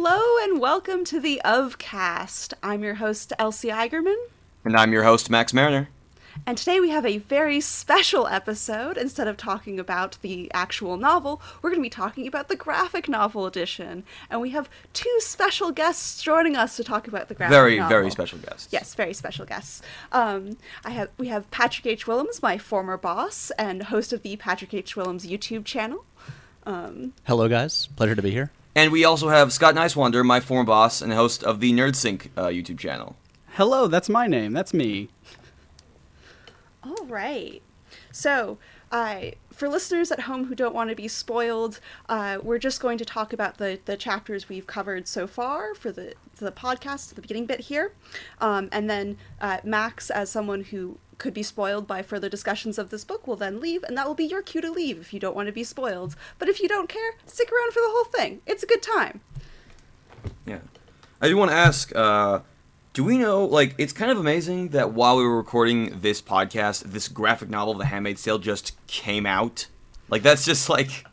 Hello and welcome to the Ofcast. I'm your host Elsie Eigerman, And I'm your host, Max Mariner. and today we have a very special episode. Instead of talking about the actual novel, we're going to be talking about the graphic novel edition. And we have two special guests joining us to talk about the graphic Very, novel. very very special guests. Yes, very special guests. Um, I have we have Patrick H. Willems, my former boss and host of the Patrick H. Willems YouTube channel. Um, Hello, guys. Pleasure to be here. And we also have Scott Niswander, my former boss and host of the NerdSync uh, YouTube channel. Hello, that's my name. That's me. All right. So, uh, for listeners at home who don't want to be spoiled, uh, we're just going to talk about the, the chapters we've covered so far for the, the podcast, the beginning bit here. Um, and then uh, Max, as someone who could be spoiled by further discussions of this book, will then leave, and that will be your cue to leave if you don't want to be spoiled. But if you don't care, stick around for the whole thing. It's a good time. Yeah. I do want to ask, uh, do we know, like, it's kind of amazing that while we were recording this podcast, this graphic novel, The Handmaid's Tale, just came out. Like, that's just like.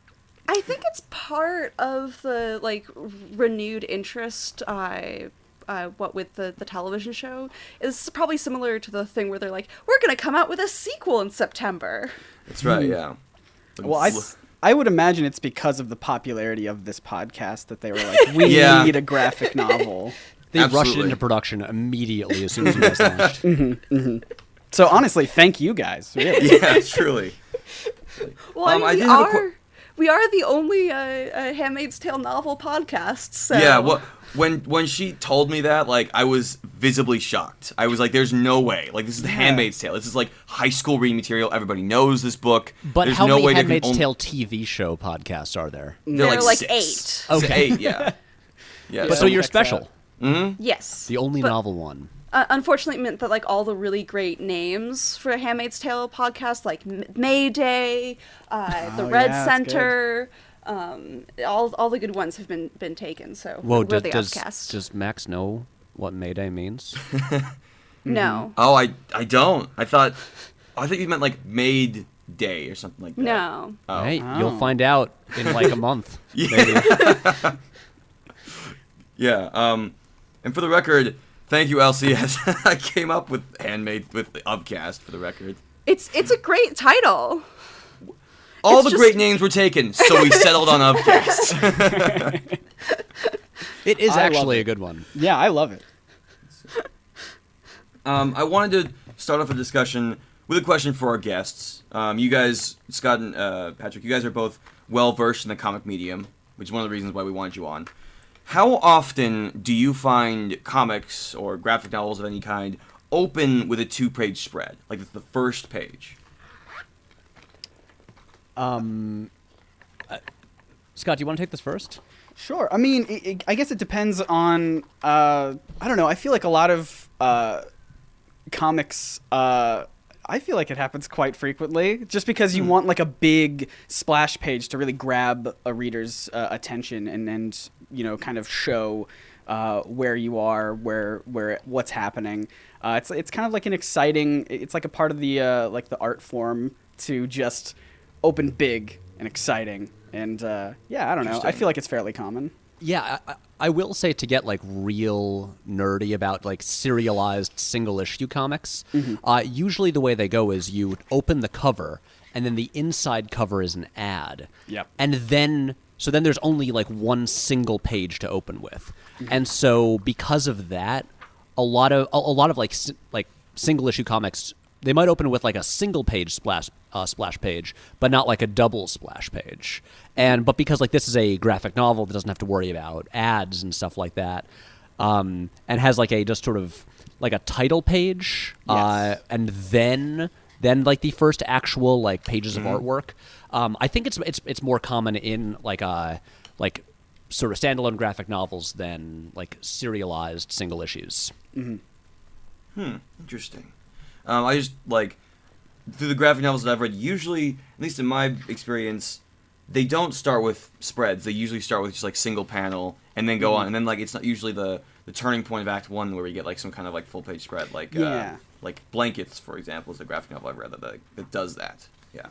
I think it's part of the like renewed interest. Uh, uh, what with the the television show is probably similar to the thing where they're like, we're gonna come out with a sequel in September. That's right, yeah. Well, I, I would imagine it's because of the popularity of this podcast that they were like, we Yeah. need a graphic novel. They rushed it into production immediately as soon as you guys launched. So honestly, thank you guys. Really. yeah, truly. Well, I Um, mean, I we did have a are que- we are the only uh, uh, Handmaid's Tale novel podcast. So Yeah, well, when when she told me that, like, I was visibly shocked. I was like, "There's no way! Like, this is The Handmaid's Tale. This is like high school reading material. Everybody knows this book. But There's how no many way they could Handmaid's only- Tale TV show podcasts are there? They're They're like six. eight. Okay. eight, yeah, yeah. But so so you're checks special. yes, The only But- novel one. uh, unfortunately, it meant that like all the really great names for a Handmaid's Tale podcast, like M- Mayday, uh, the Oh, Red yeah, that's Center, um, all all the good ones have been been taken. So Whoa, we're does, the does, outcast. does Max know what Mayday means? No, Oh, I I don't. I thought I think you meant like made day or something like that. no. Oh. Hey, Oh. you'll find out in like a month. Yeah. yeah. Um, and for the record, thank you, LCS. I came up with handmade with the upcast for the record. It's it's a great title. All It's the just- great names were taken, so we settled on upcast. It is I actually it. a good one. Yeah, I love it. Um, I wanted to start off a discussion with a question for our guests. Um, you guys, Scott and uh, Patrick, you guys are both well versed in the comic medium, which is one of the reasons why we wanted you on. How often do you find comics or graphic novels of any kind open with a two-page spread, like it's the first page? Um, uh, Scott, do you want to take this first? Sure. I mean, it, it, I guess it depends on. Uh, I don't know. I feel like a lot of uh, comics. Uh, I feel like it happens quite frequently, just because you want like a big splash page to really grab a reader's uh, attention and and you know kind of show uh, where you are, where where what's happening. Uh, it's it's kind of like an exciting. It's like a part of the uh, like the art form to just open big and exciting. And uh, yeah, I don't know. I feel like it's fairly common. Yeah, I, I- will say to get like real nerdy about like serialized single issue comics. Uh, usually the way they go is you open the cover, and then the inside cover is an ad. Yep. And then so then there's only like one single page to open with, and so because of that, a lot of a, a lot of like like single issue comics they might open with like a single page splash uh, splash page, but not like a double splash page. And but because like this is a graphic novel that doesn't have to worry about ads and stuff like that, um, and has like a just sort of like a title page, uh, and then then like the first actual like pages of artwork. Um, I think it's it's it's more common in like uh like sort of standalone graphic novels than like serialized single issues. Hmm. Interesting. Um, I just like through the graphic novels that I've read. Usually, at least in my experience, they don't start with spreads. They usually start with just like single panel and then go Mm-hmm. on. And then like it's not usually the the turning point of Act One where we get like some kind of like full page spread. Like uh, like blankets, for example, is a graphic novel I've read that that, that does that. Yeah.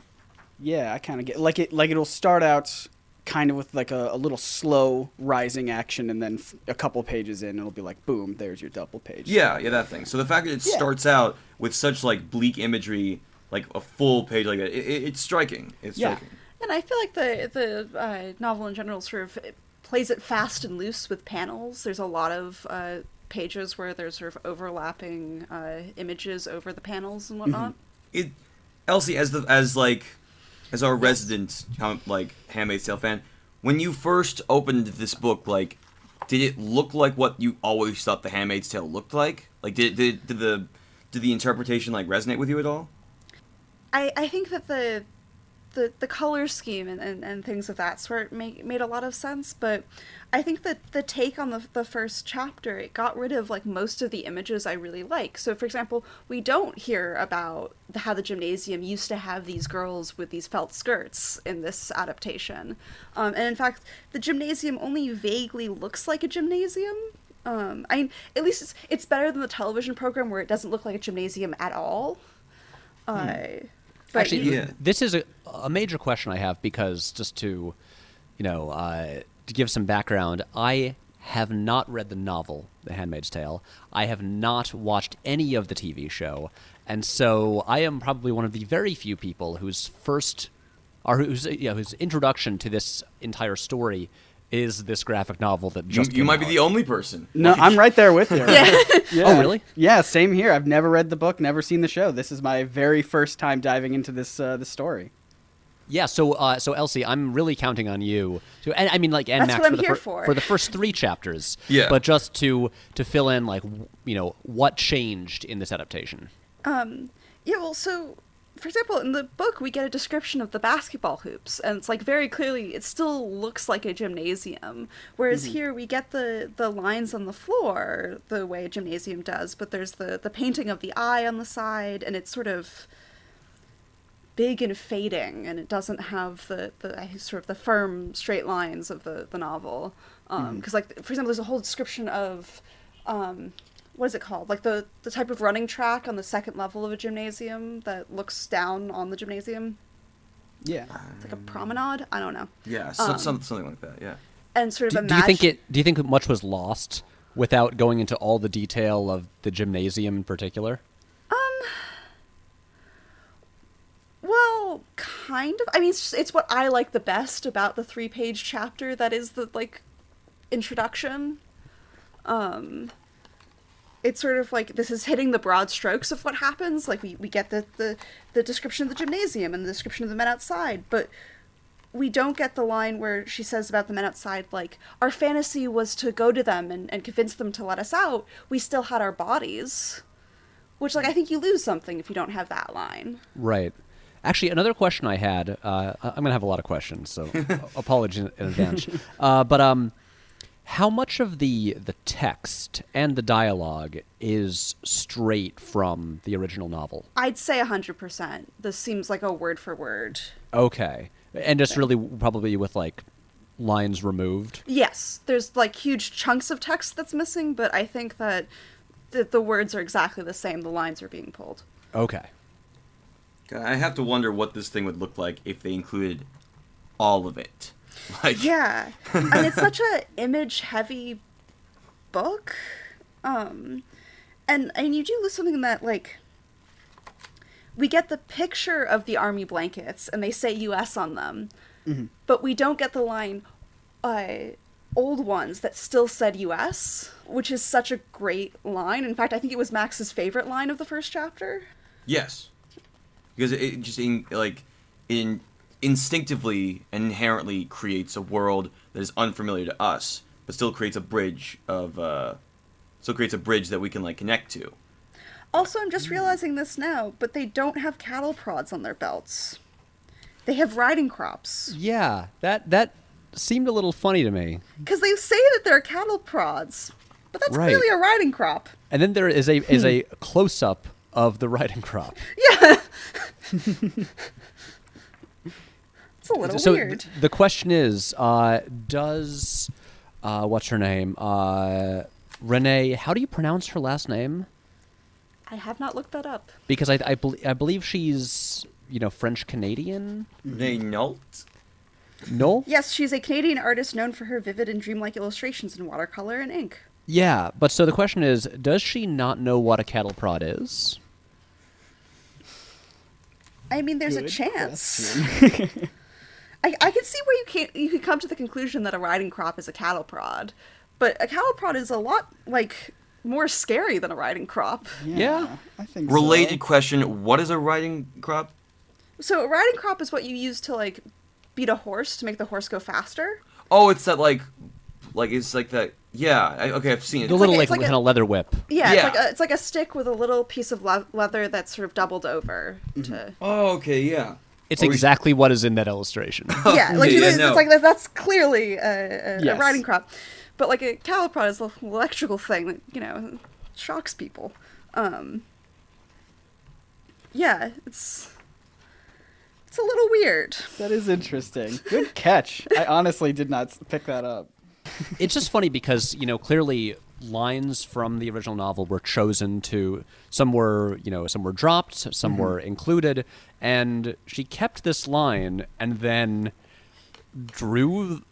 Yeah, I kind of get like it. Like it'll start out kind of with like a, a little slow rising action, and then f- a couple pages in, it'll be like, boom, there's your double page. Yeah, yeah, that thing. So the fact that it Yeah. starts out with such like bleak imagery, like a full page like that, it, it, it's striking. It's Yeah. striking. And I feel like the the uh, novel in general sort of plays it fast and loose with panels. There's a lot of uh, pages where there's sort of overlapping uh, images over the panels and whatnot. It, Elsie, as the as like as our resident um, like Handmaid's Tale fan, when you first opened this book, like, did it look like what you always thought the Handmaid's Tale looked like? Like, did did, did the did the interpretation like resonate with you at all? I, I think that the the, the color scheme and, and, and things of that sort make, made a lot of sense, but I think that the take on the, the first chapter, it got rid of like most of the images I really like. So, for example, we don't hear about the, how the gymnasium used to have these girls with these felt skirts in this adaptation. Um, and in fact, the gymnasium only vaguely looks like a gymnasium. Um, I mean, at least it's, it's better than the television program where it doesn't look like a gymnasium at all. Uh, but Actually, you- Yeah. this is a, a major question I have because just to, you know, uh, to give some background, I have not read the novel, The Handmaid's Tale. I have not watched any of the TV show, and so I am probably one of the very few people whose first, or whose you know, whose introduction to this entire story is this graphic novel that You, just you came might be the only person. No, Like, I'm right there with you. Yeah. Yeah. Oh, really? Yeah, same here. I've never read the book, never seen the show. This is my very first time diving into this uh, this story. Yeah, so uh, so Elsie, I'm really counting on you to, and I mean like, and That's Max what I'm for the here fir- for. the first three chapters. Yeah. But just to to fill in like w- you know what changed in this adaptation. Um, yeah, well, so, for example, in the book, we get a description of the basketball hoops, and it's like very clearly, it still looks like a gymnasium. Whereas mm-hmm. here, we get the, the lines on the floor the way a gymnasium does, but there's the, the painting of the eye on the side, and it's sort of big and fading, and it doesn't have the, the sort of the firm, straight lines of the, the novel. Um, mm-hmm. Because, like, for example, there's a whole description of. Um, what is it called? Like the the type of running track on the second level of a gymnasium that looks down on the gymnasium. Yeah. It's like a promenade. I don't know. Yeah, so, Um, some, something like that. Yeah. And sort of Do, do you think it? Do you think much was lost without going into all the detail of the gymnasium in particular? Um. Well, kind of. I mean, it's just, it's what I like the best about the three page chapter that is the like introduction. Um, it's sort of like this is hitting the broad strokes of what happens. Like we, we get the, the the description of the gymnasium and the description of the men outside, but we don't get the line where she says about the men outside, like, our fantasy was to go to them and, and convince them to let us out. We still had our bodies. Which, like, I think you lose something if you don't have that line. Right. Actually, another question I had. Uh, I'm gonna have a lot of questions, so apologies in in advance. Uh, but um, how much of the the text and the dialogue is straight from the original novel? I'd say 100%. This seems like a word for word. Okay, and just really probably with like lines removed. Yes, there's like huge chunks of text that's missing, but I think that the, the words are exactly the same. The lines are being pulled. Okay. I have to wonder what this thing would look like if they included all of it. Like, Yeah, and it's such a image heavy book, um, and and you do lose something that like we get the picture of the army blankets and they say U.S. on them, but we don't get the line uh, old ones that still said U.S., which is such a great line. In fact, I think it was Max's favorite line of the first chapter. Yes, because it, it just in, like in instinctively and inherently creates a world that is unfamiliar to us, but still creates a bridge of uh, still creates a bridge that we can like connect to. Also, I'm just realizing this now, but they don't have cattle prods on their belts. They have riding crops. Yeah, that that seemed a little funny to me. Because they say that they're cattle prods, but that's Right. clearly a riding crop. And then there is a is a close up of the riding crop. Yeah. it's a little so weird. th- the question is, uh, does uh, what's her name? Uh, Renee. How do you pronounce her last name? I have not looked that up. Because I I, bel I believe she's you know French Canadian. They Nault. Noel? Yes, she's a Canadian artist known for her vivid and dreamlike illustrations in watercolor and ink. Yeah, but so the question is, does she not know what a cattle prod is? I mean, there's a chance. I, I can see where you can't you could come to the conclusion that a riding crop is a cattle prod, but a cattle prod is a lot like more scary than a riding crop. Yeah. I think so. Related question: What is a riding crop? So a riding crop is what you use to like beat a horse to make the horse go faster. Oh, it's that like, like it's like that. Yeah. I, okay, I've seen it. The little like- like, like kind a- of leather whip. Yeah, Yeah. it's like a, it's like a stick with a little piece of le- leather that's sort of doubled over mm-hmm. to. Oh, okay, yeah. It's Or we- exactly what is in that illustration. Yeah, like Yeah, it is, no. it's like that, that's clearly a, a, Yes. a riding crop, but like a cattle prod is an electrical thing that you know shocks people. Um, yeah, it's it's a little weird. That is interesting. Good catch. I honestly did not pick that up. it's just funny because you know clearly lines from the original novel were chosen to some were you know some were dropped some were included and she kept this line and then drew th-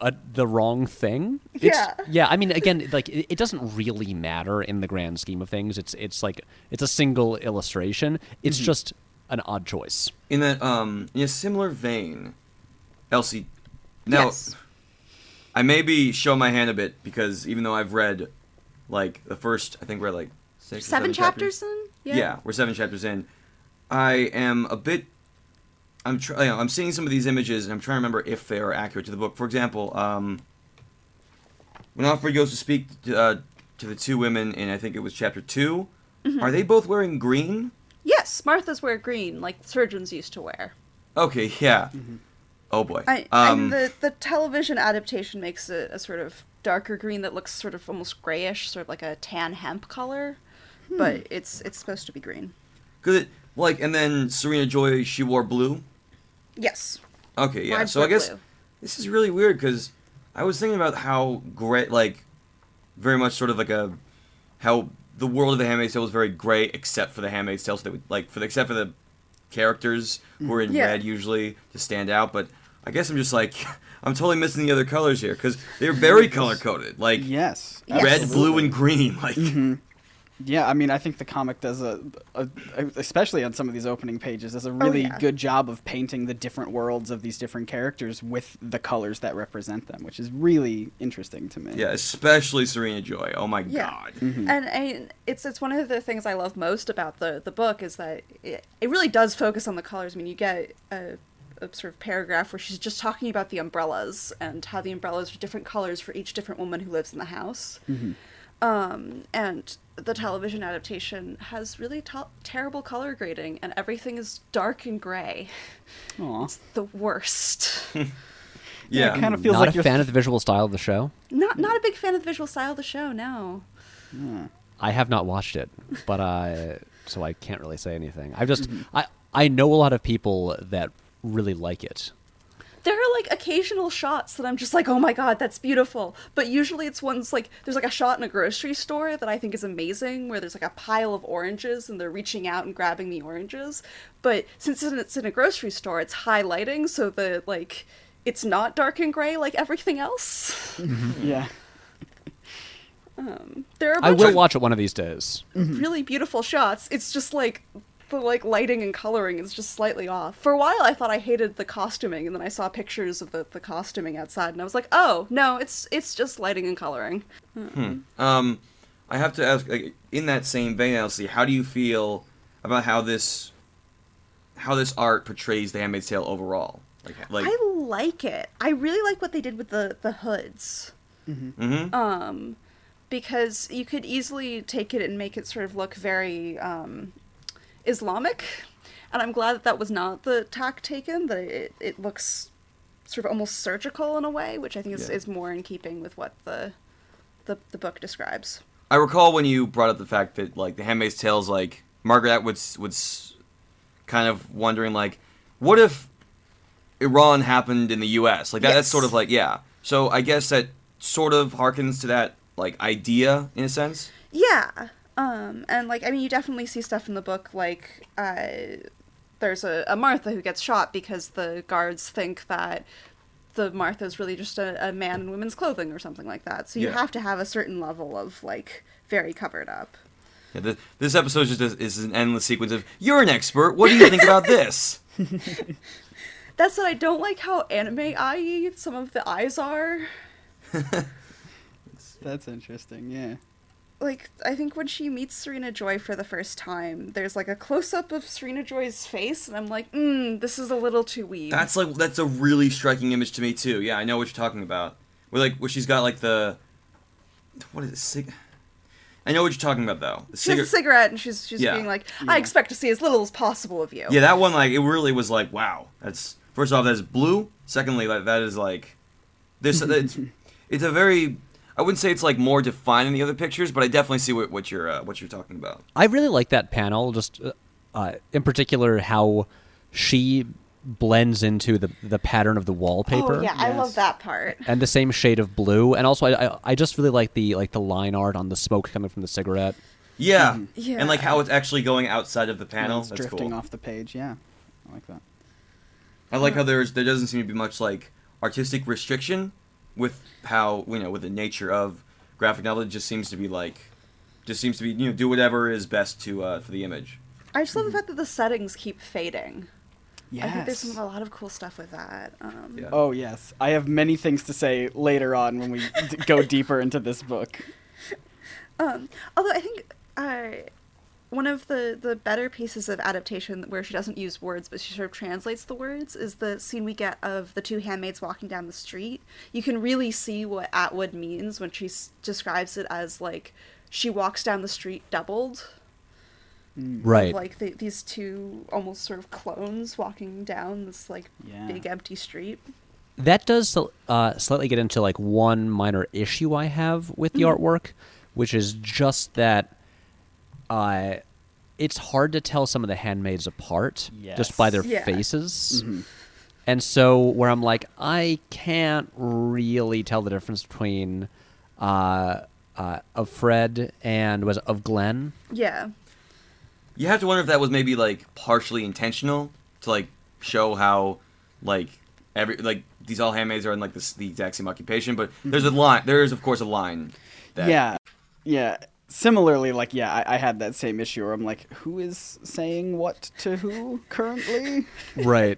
uh, the wrong thing It's- Yeah. yeah i mean again like it, it doesn't really matter in the grand scheme of things it's it's like it's a single illustration it's just an odd choice In that, um, in a similar vein, Elsie. Now, yes. I maybe show my hand a bit because even though I've read, like the first, I think we're like six, or Seven chapters in. Yeah. we're seven chapters in. I am a bit. I'm trying. you know, I'm seeing some of these images and I'm trying to remember if they are accurate to the book. For example, um, when Offred goes to speak to, uh, to the two women in I think it was chapter 2 Mm-hmm. are they both wearing green? Yes, Martha's wear green like surgeons used to wear. Okay, yeah. Oh boy. I, um, and the the television adaptation makes it a sort of darker green that looks sort of almost grayish, sort of like a tan hemp color. But it's it's supposed to be green. Cause it like, and then Serena Joy, she wore blue. Yes. Okay, yeah. Wives so I guess blue. this is really weird because I was thinking about how great, like, very much sort of like a how the world of the Handmaid's Tale was very gray, except for the Handmaid's Tale. So they would like for the except for the characters who were in Yeah. red usually to stand out. But I guess I'm just like I'm totally missing the other colors here because they're very color coded, like Yes. Yes. red, absolutely. blue, and green. Like mm-hmm. Yeah, I mean, I think the comic does a, a, a especially on some of these opening pages, does a oh, really Oh, yeah. good job of painting the different worlds of these different characters with the colors that represent them, which is really interesting to me. yeah, especially Serena Joy. Oh my Yeah. god. Mm-hmm. And I, it's it's one of the things I love most about the the book is that it, it really does focus on the colors. I mean, you get a, a sort of paragraph where she's just talking about the umbrellas and how the umbrellas are different colors for each different woman who lives in the house. Um, and the television adaptation has really to- terrible color grading, and everything is dark and gray. Aw. It's the worst. Yeah. it kind of feels not like a you're fan of the visual style of the show not not a big fan of the visual style of the show. No. I have not watched it, but I so I can't really say anything. I've just I I know a lot of people that really like it. there are like occasional shots that I'm just like, oh my god, that's beautiful. But usually it's ones like there's like a shot in a grocery store that I think is amazing where there's like a pile of oranges and they're reaching out and grabbing the oranges. But since it's in a grocery store, it's high lighting, so the like it's not dark and gray like everything else. Mm-hmm. yeah. Um, there are a I bunch will of watch it one of these days. Mm-hmm. really beautiful shots. It's just like the like lighting and coloring is just slightly off. For a while I thought I hated the costuming and then I saw pictures of the, the costuming outside and I was like, "Oh, no, it's it's just lighting and coloring." Hmm. Um, I have to ask, like, in that same vein, Elsie, how do you feel about how this, how this art portrays The Handmaid's Tale overall? Like, like, I like it. I really like what they did with the the hoods. mm-hmm. Um because you could easily take it and make it sort of look very um Islamic. And I'm glad that that was not the tack taken, that it, it looks sort of almost surgical in a way, which I think is, Yeah. is more in keeping with what the, the the book describes. I recall when you brought up the fact that like The Handmaid's Tale's like Margaret Atwood's was kind of wondering like, what if Iran happened in the U.S. Like that, that's sort of like yeah. So I guess that sort of harkens to that like idea in a sense. Yeah. Um, and like I mean, you definitely see stuff in the book like uh, there's a, a Martha who gets shot because the guards think that the Martha's really just a, a man in women's clothing or something like that. So you Yeah. have to have a certain level of like very covered up. Yeah, this, this episode is just a, is an endless sequence of "You're an expert. What do you think about this?" That's what I don't like how anime eye some of the eyes are. That's interesting. Yeah. Like I think when she meets Serena Joy for the first time, there's like a close up of Serena Joy's face, and I'm like, mm, this is a little too weeb. That's like that's a really striking image to me too. Yeah, I know what you're talking about. Where like where she's got like the what is it? Cig- I know what you're talking about though. The she has a cigarette, and she's she's Yeah. being like, I expect to see as little as possible of you. Yeah, that one like it really was like wow. That's first off that's blue. Secondly, that that is like this. it's, it's a very. I wouldn't say it's like more defined than the other pictures, but I definitely see what, what you're uh, what you're talking about. I really like that panel, just uh, uh, in particular how she blends into the the pattern of the wallpaper. Oh yeah, I love that part. And the same shade of blue, and also I, I I just really like the like the line art on the smoke coming from the cigarette. Yeah, Yeah. and like how it's actually going outside of the panel. It's That's drifting cool. off the page. Yeah. I like that. I like how there's there doesn't seem to be much like artistic restriction with how you know with the nature of graphic novel. It just seems to be like just seems to be you know do whatever is best to uh, for the image. I just love the fact that the settings keep fading. Yes. I think there's some, a lot of cool stuff with that. Um, Yeah. Oh yes, I have many things to say later on when we d- go deeper into this book. Um, although I think uh, one of the, the better pieces of adaptation where she doesn't use words but she sort of translates the words is the scene we get of the two handmaids walking down the street. You can really see what Atwood means when she s- describes it as like she walks down the street doubled. of, Right. like the, these two almost sort of clones walking down this like Yeah. big empty street. that does uh, slightly get into like one minor issue I have with the artwork, which is just that uh, it's hard to tell some of the handmaids apart just by their Yeah. faces. And so, where I'm like, I can't really tell the difference between uh, uh, Offred and was Ofglen. Yeah. You have to wonder if that was maybe like partially intentional to like show how like every like these all handmaids are in like this the exact same occupation, but there's a line. There is of course a line. That, Yeah, yeah. Similarly, like yeah, I, I had that same issue where I'm like, who is saying what to who currently? Right.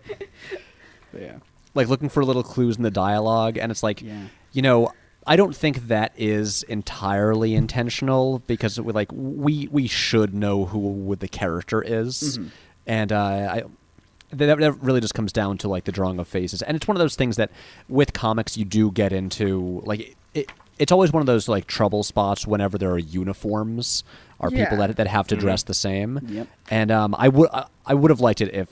Yeah. like looking for little clues in the dialogue and it's like Yeah. you know i don't think that is entirely intentional because we like we we should know who the character is and uh, i that, that really just comes down to like the drawing of faces and it's one of those things that with comics you do get into like it, it's always one of those like trouble spots whenever there are uniforms or people that that have to dress the same Yep. and um, I would I, I would have liked it if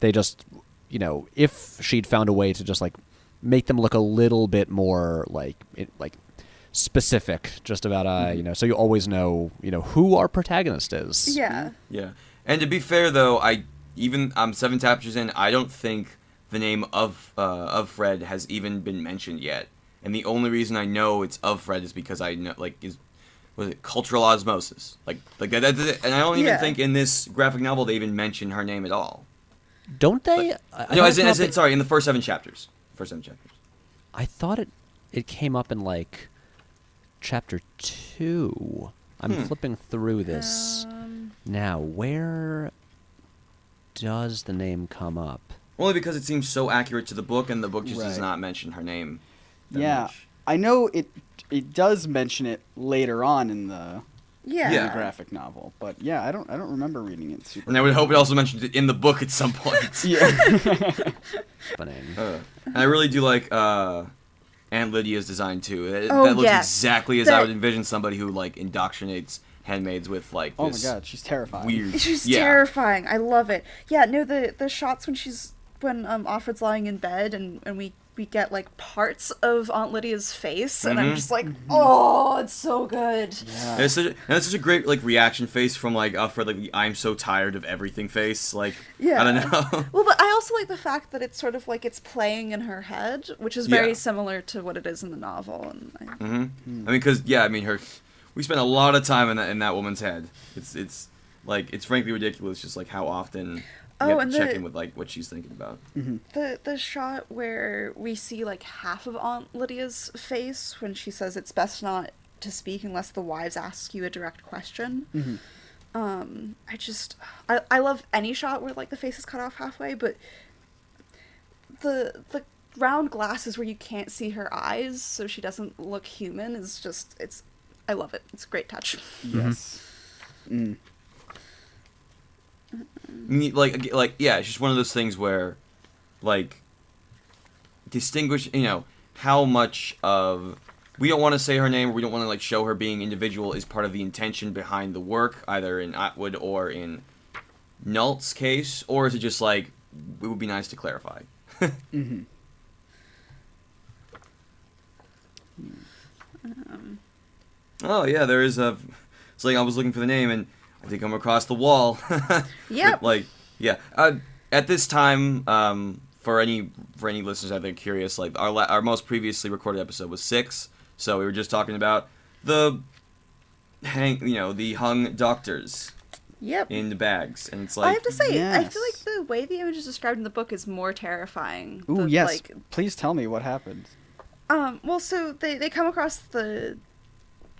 they just you know if she'd found a way to just like make them look a little bit more like it, like specific just about uh you know so you always know you know who our protagonist is Yeah. Yeah. And to be fair though, I even I'm seven chapters in. I don't think the name of uh, Offred has even been mentioned yet. And the only reason I know it's Offred is because I know like is was it cultural osmosis like like that, that's it. and I don't even Yeah. think in this graphic novel they even mention her name at all. don't they Like- I, I no, thought as in, as in, sorry, in the first seven chapters. First seven chapters. I thought it it came up in like chapter two i'm Hmm. flipping through this Um, now where does the name come up Only because it seems so accurate to the book, and the book just does not mention her name. That Yeah, much. I know it. It does mention it later on in the, yeah. Yeah. graphic novel, but yeah, I don't. I don't remember reading it super. And I would hope it also mentions it in the book at some point. yeah. happening Uh, and I really do like uh, Aunt Lydia's design too. That, Oh, that looks yes. exactly as I would envision somebody who like indoctrinates handmaids with like oh my god, she's terrifying. weird. She's yeah. terrifying. I love it. Yeah, no, the the shots when she's when um Offred's lying in bed and and we we get like parts of Aunt Lydia's face and I'm Mhm. just like, oh, it's so good. Yeah. And it's, such a, and it's such a great like reaction face from like Offred, like the I'm so tired of everything face. Like Yeah. I don't know. Well, but I also like the fact that it's sort of like it's playing in her head, which is very Yeah. similar to what it is in the novel. And I, hmm I mean, because yeah, I mean her. We spent a lot of time in that in that woman's head. It's it's Like it's frankly ridiculous, just like how often you Oh, have and to check the- in with like what she's thinking about. The the shot where we see like half of Aunt Lydia's face when she says it's best not to speak unless the wives ask you a direct question. Um, I just I, I love any shot where like the face is cut off halfway, but the the round glasses where you can't see her eyes so she doesn't look human is just it's I love it. It's a great touch. Yes. Mm. Me- Like like yeah, it's just one of those things where like distinguish you know how much of we don't want to say her name or we don't want to like show her being individual is part of the intention behind the work either in Atwood or in Nault's case or is it just like it would be nice to clarify? Hmm. Oh yeah there is a it's like I was looking for the name and I did come across the wall yeah. like yeah uh, at this time um for any for any listeners out there curious like our la- our most previously recorded episode was six so we were just talking about the hang you know the hung doctors Yep. in the bags and it's like I have to say, I feel like the way the image is described in the book is more terrifying. Ooh, The, yes. Like, Please tell me what happened. um. Well, so they they come across the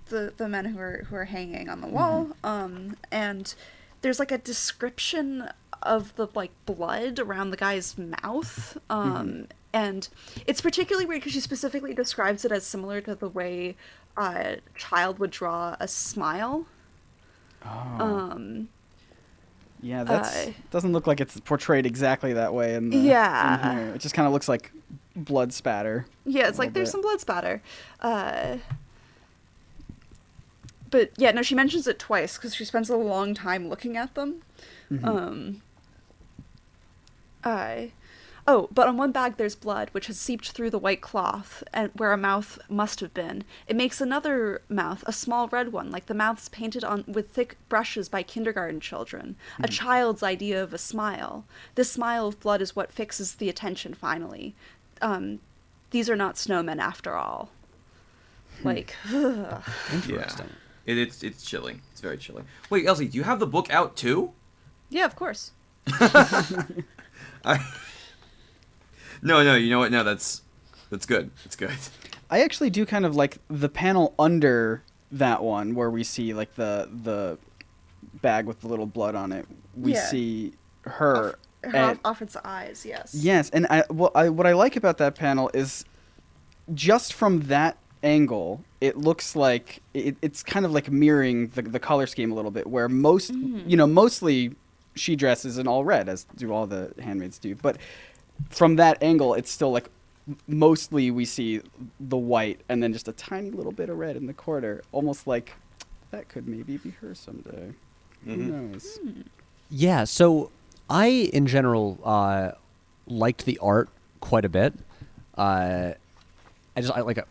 the the men who are who are hanging on the wall. Um. And there's like a description of the like blood around the guy's mouth. Um. And it's particularly weird because she specifically describes it as similar to the way a child would draw a smile. Oh. Um. yeah, that uh, doesn't look like it's portrayed exactly that way in the Yeah. in here. It just kind of looks like blood spatter. Yeah, it's like little there's some blood spatter. Uh, but yeah, no, she mentions it twice because she spends a long time looking at them. Mhm. Um, I. Oh, but on one bag there's blood, which has seeped through the white cloth, and where a mouth must have been. It makes another mouth, a small red one, like the mouths painted on with thick brushes by kindergarten children. A child's idea of a smile. This smile of blood is what fixes the attention finally. Um, these are not snowmen after all. Like, yeah Interesting. It, it's it's chilling it's very chilling wait Elsie do you have the book out too yeah, of course. I no no you know what no that's that's good that's good I actually do kind of like the panel under that one where we see like the the bag with the little blood on it. We Yeah. see her. Her and- Offred's eyes, yes. yes, and I, well, I what I like about that panel is just from that angle, it looks like it, it's kind of like mirroring the the color scheme a little bit. Where most, you know, mostly she dresses in all red, as do all the handmaids do, but from that angle, it's still like mostly we see the white and then just a tiny little bit of red in the corner, almost like that could maybe be her someday. Mhm. Who knows? Yeah, so I in general uh, liked the art quite a bit. Uh, I just I like a,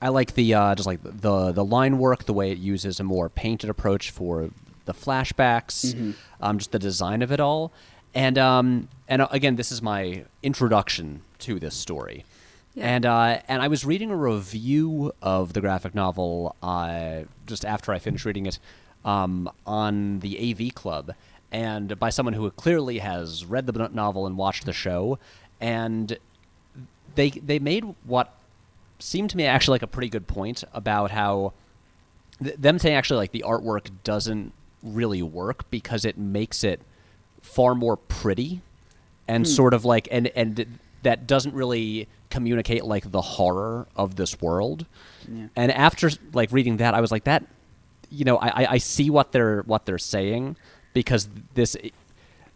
I like the uh, just like the the line work, the way it uses a more painted approach for the flashbacks, Mhm. um, just the design of it all, and um, and uh, again, this is my introduction to this story. Yeah. And uh, and I was reading a review of the graphic novel uh, just after I finished reading it um, on the AV Club, and by someone who clearly has read the novel and watched the show, and they they made what seemed to me actually like a pretty good point about how th- them saying actually like the artwork doesn't really work because it makes it far more pretty and hmm. sort of like and and that doesn't really communicate like the horror of this world Yeah. and after like reading that i was like that you know i I- see what they're what they're saying because this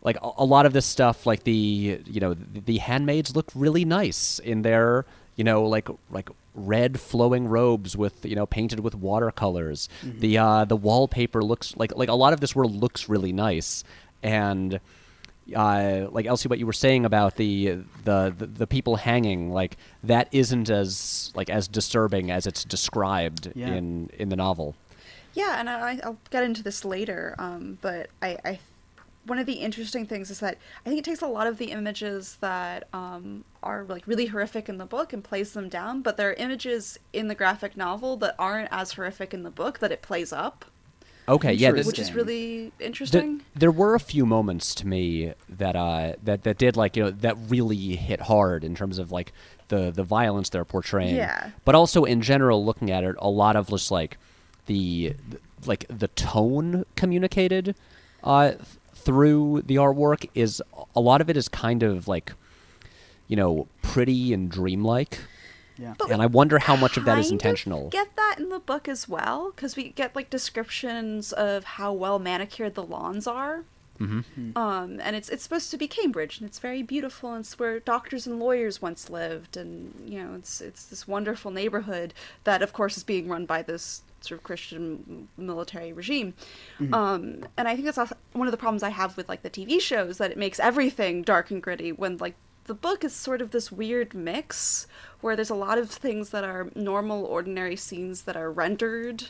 like a, lot of this stuff like the you know the, the handmaids look really nice in their you know like like red flowing robes with you know painted with watercolors the uh the wallpaper looks like like a lot of this world looks really nice and uh, like Elsie, what you were saying about the, the the the people hanging, like that isn't as like as disturbing as it's described Yeah. in in the novel. Yeah, and I, I'll get into this later. Um, but I, I, one of the interesting things is that I think it takes a lot of the images that um, are like really horrific in the book and plays them down. But there are images in the graphic novel that aren't as horrific in the book that it plays up. Okay, yeah, this- which is really interesting. there were a few moments to me that uh that that did like you know that really hit hard in terms of like the the violence they're portraying. Yeah. But also in general, looking at it, a lot of just like the like the tone communicated uh through the artwork is a lot of it is kind of like you know pretty and dreamlike. Yeah. But and I wonder how much of that is intentional. Get that in the book as well, because we get like descriptions of how well manicured the lawns are. Mm-hmm. Um, and it's it's supposed to be Cambridge, and it's very beautiful, and it's where doctors and lawyers once lived, and you know it's it's this wonderful neighborhood that, of course, is being run by this sort of Christian military regime. Um, and I think that's one of the problems I have with like the TV shows that it makes everything dark and gritty when like the book is sort of this weird mix where there's a lot of things that are normal, ordinary scenes that are rendered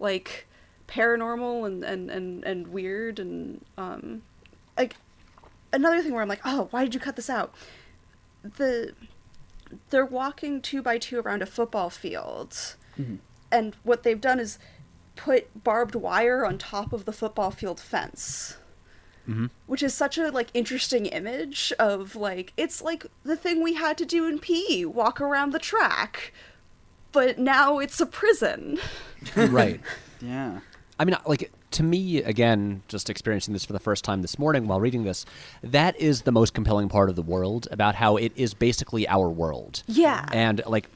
like paranormal and and and, and weird and um like another thing where I'm like, oh, why did you cut this out? The they're walking two by two around a football field, and what they've done is put barbed wire on top of the football field fence which is such a like interesting image of like it's like the thing we had to do in PE, walk around the track, but now it's a prison. right. Yeah. I mean, like to me, again, just experiencing this for the first time this morning while reading this, that is the most compelling part of the world about how it is basically our world. Yeah. And like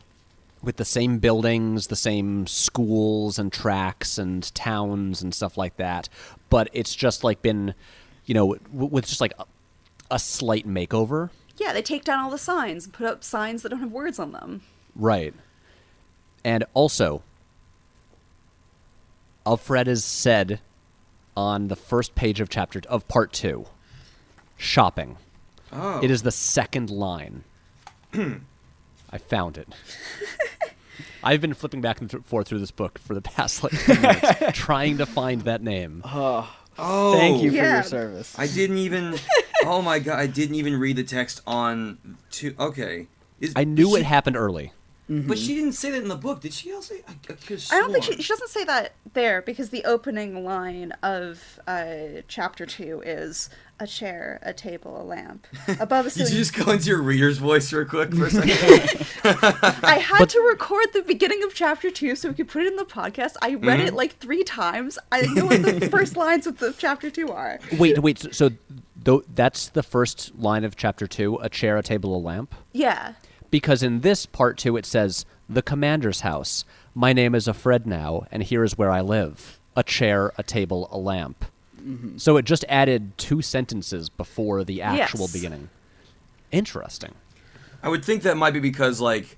with the same buildings, the same schools and tracks and towns and stuff like that, but it's just like been, you know, with just like a, a slight makeover. Yeah, they take down all the signs and put up signs that don't have words on them. Right. And also, Offred is said on the first page of chapter of part two. Shopping. Oh. It is the second line. I found it. I've been flipping back and th- forth through this book for the past like 10 minutes, trying to find that name. Oh, Oh, thank you for your oh. service. I didn't even. oh my god! I didn't even read the text on. To okay. Is, I knew she, it happened early. But she didn't say that in the book. Did she? Also, I, I, I don't think she, she doesn't say that there because the opening line of uh, chapter two is a chair, a table, a lamp. Above a Did you ceiling. just go into your reader's voice real quick for a second? I had But- to record the beginning of chapter two so we could put it in the podcast. I read Mm-hmm. it like three times. I know what the first lines of the chapter two are. Wait, wait. So, so th- that's the first line of chapter two: a chair, a table, a lamp. Yeah. Because in this part two it says the commander's house my name is Offred now and here is where i live a chair a table a lamp mm-hmm. so it just added two sentences before the actual Yes. beginning interesting I would think that might be because like,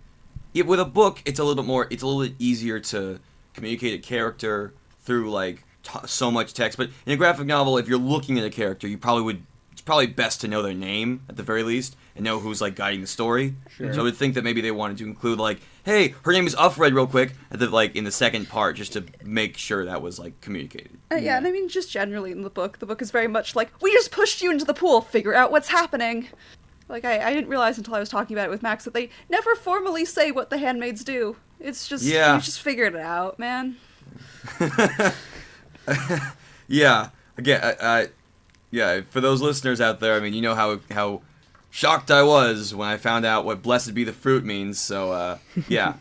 it, with a book, it's a little bit more. It's a little bit easier to communicate a character through like t- so much text. But in a graphic novel, if you're looking at a character, you probably would. It's probably best to know their name at the very least and know who's like guiding the story. Sure. So I would think that maybe they wanted to include like, hey, her name is Offred, real quick, at the like in the second part, just to make sure that was like communicated. Uh, yeah, and I mean, just generally in the book, the book is very much like, we just pushed you into the pool, figure out what's happening. Like, I, I didn't realize until I was talking about it with Max that they never formally say what the handmaids do. It's just, Yeah. you just figured it out, man. Yeah, again, I, I, yeah. For those listeners out there, I mean, you know how how shocked I was when I found out what "blessed be the fruit" means. So, uh, yeah,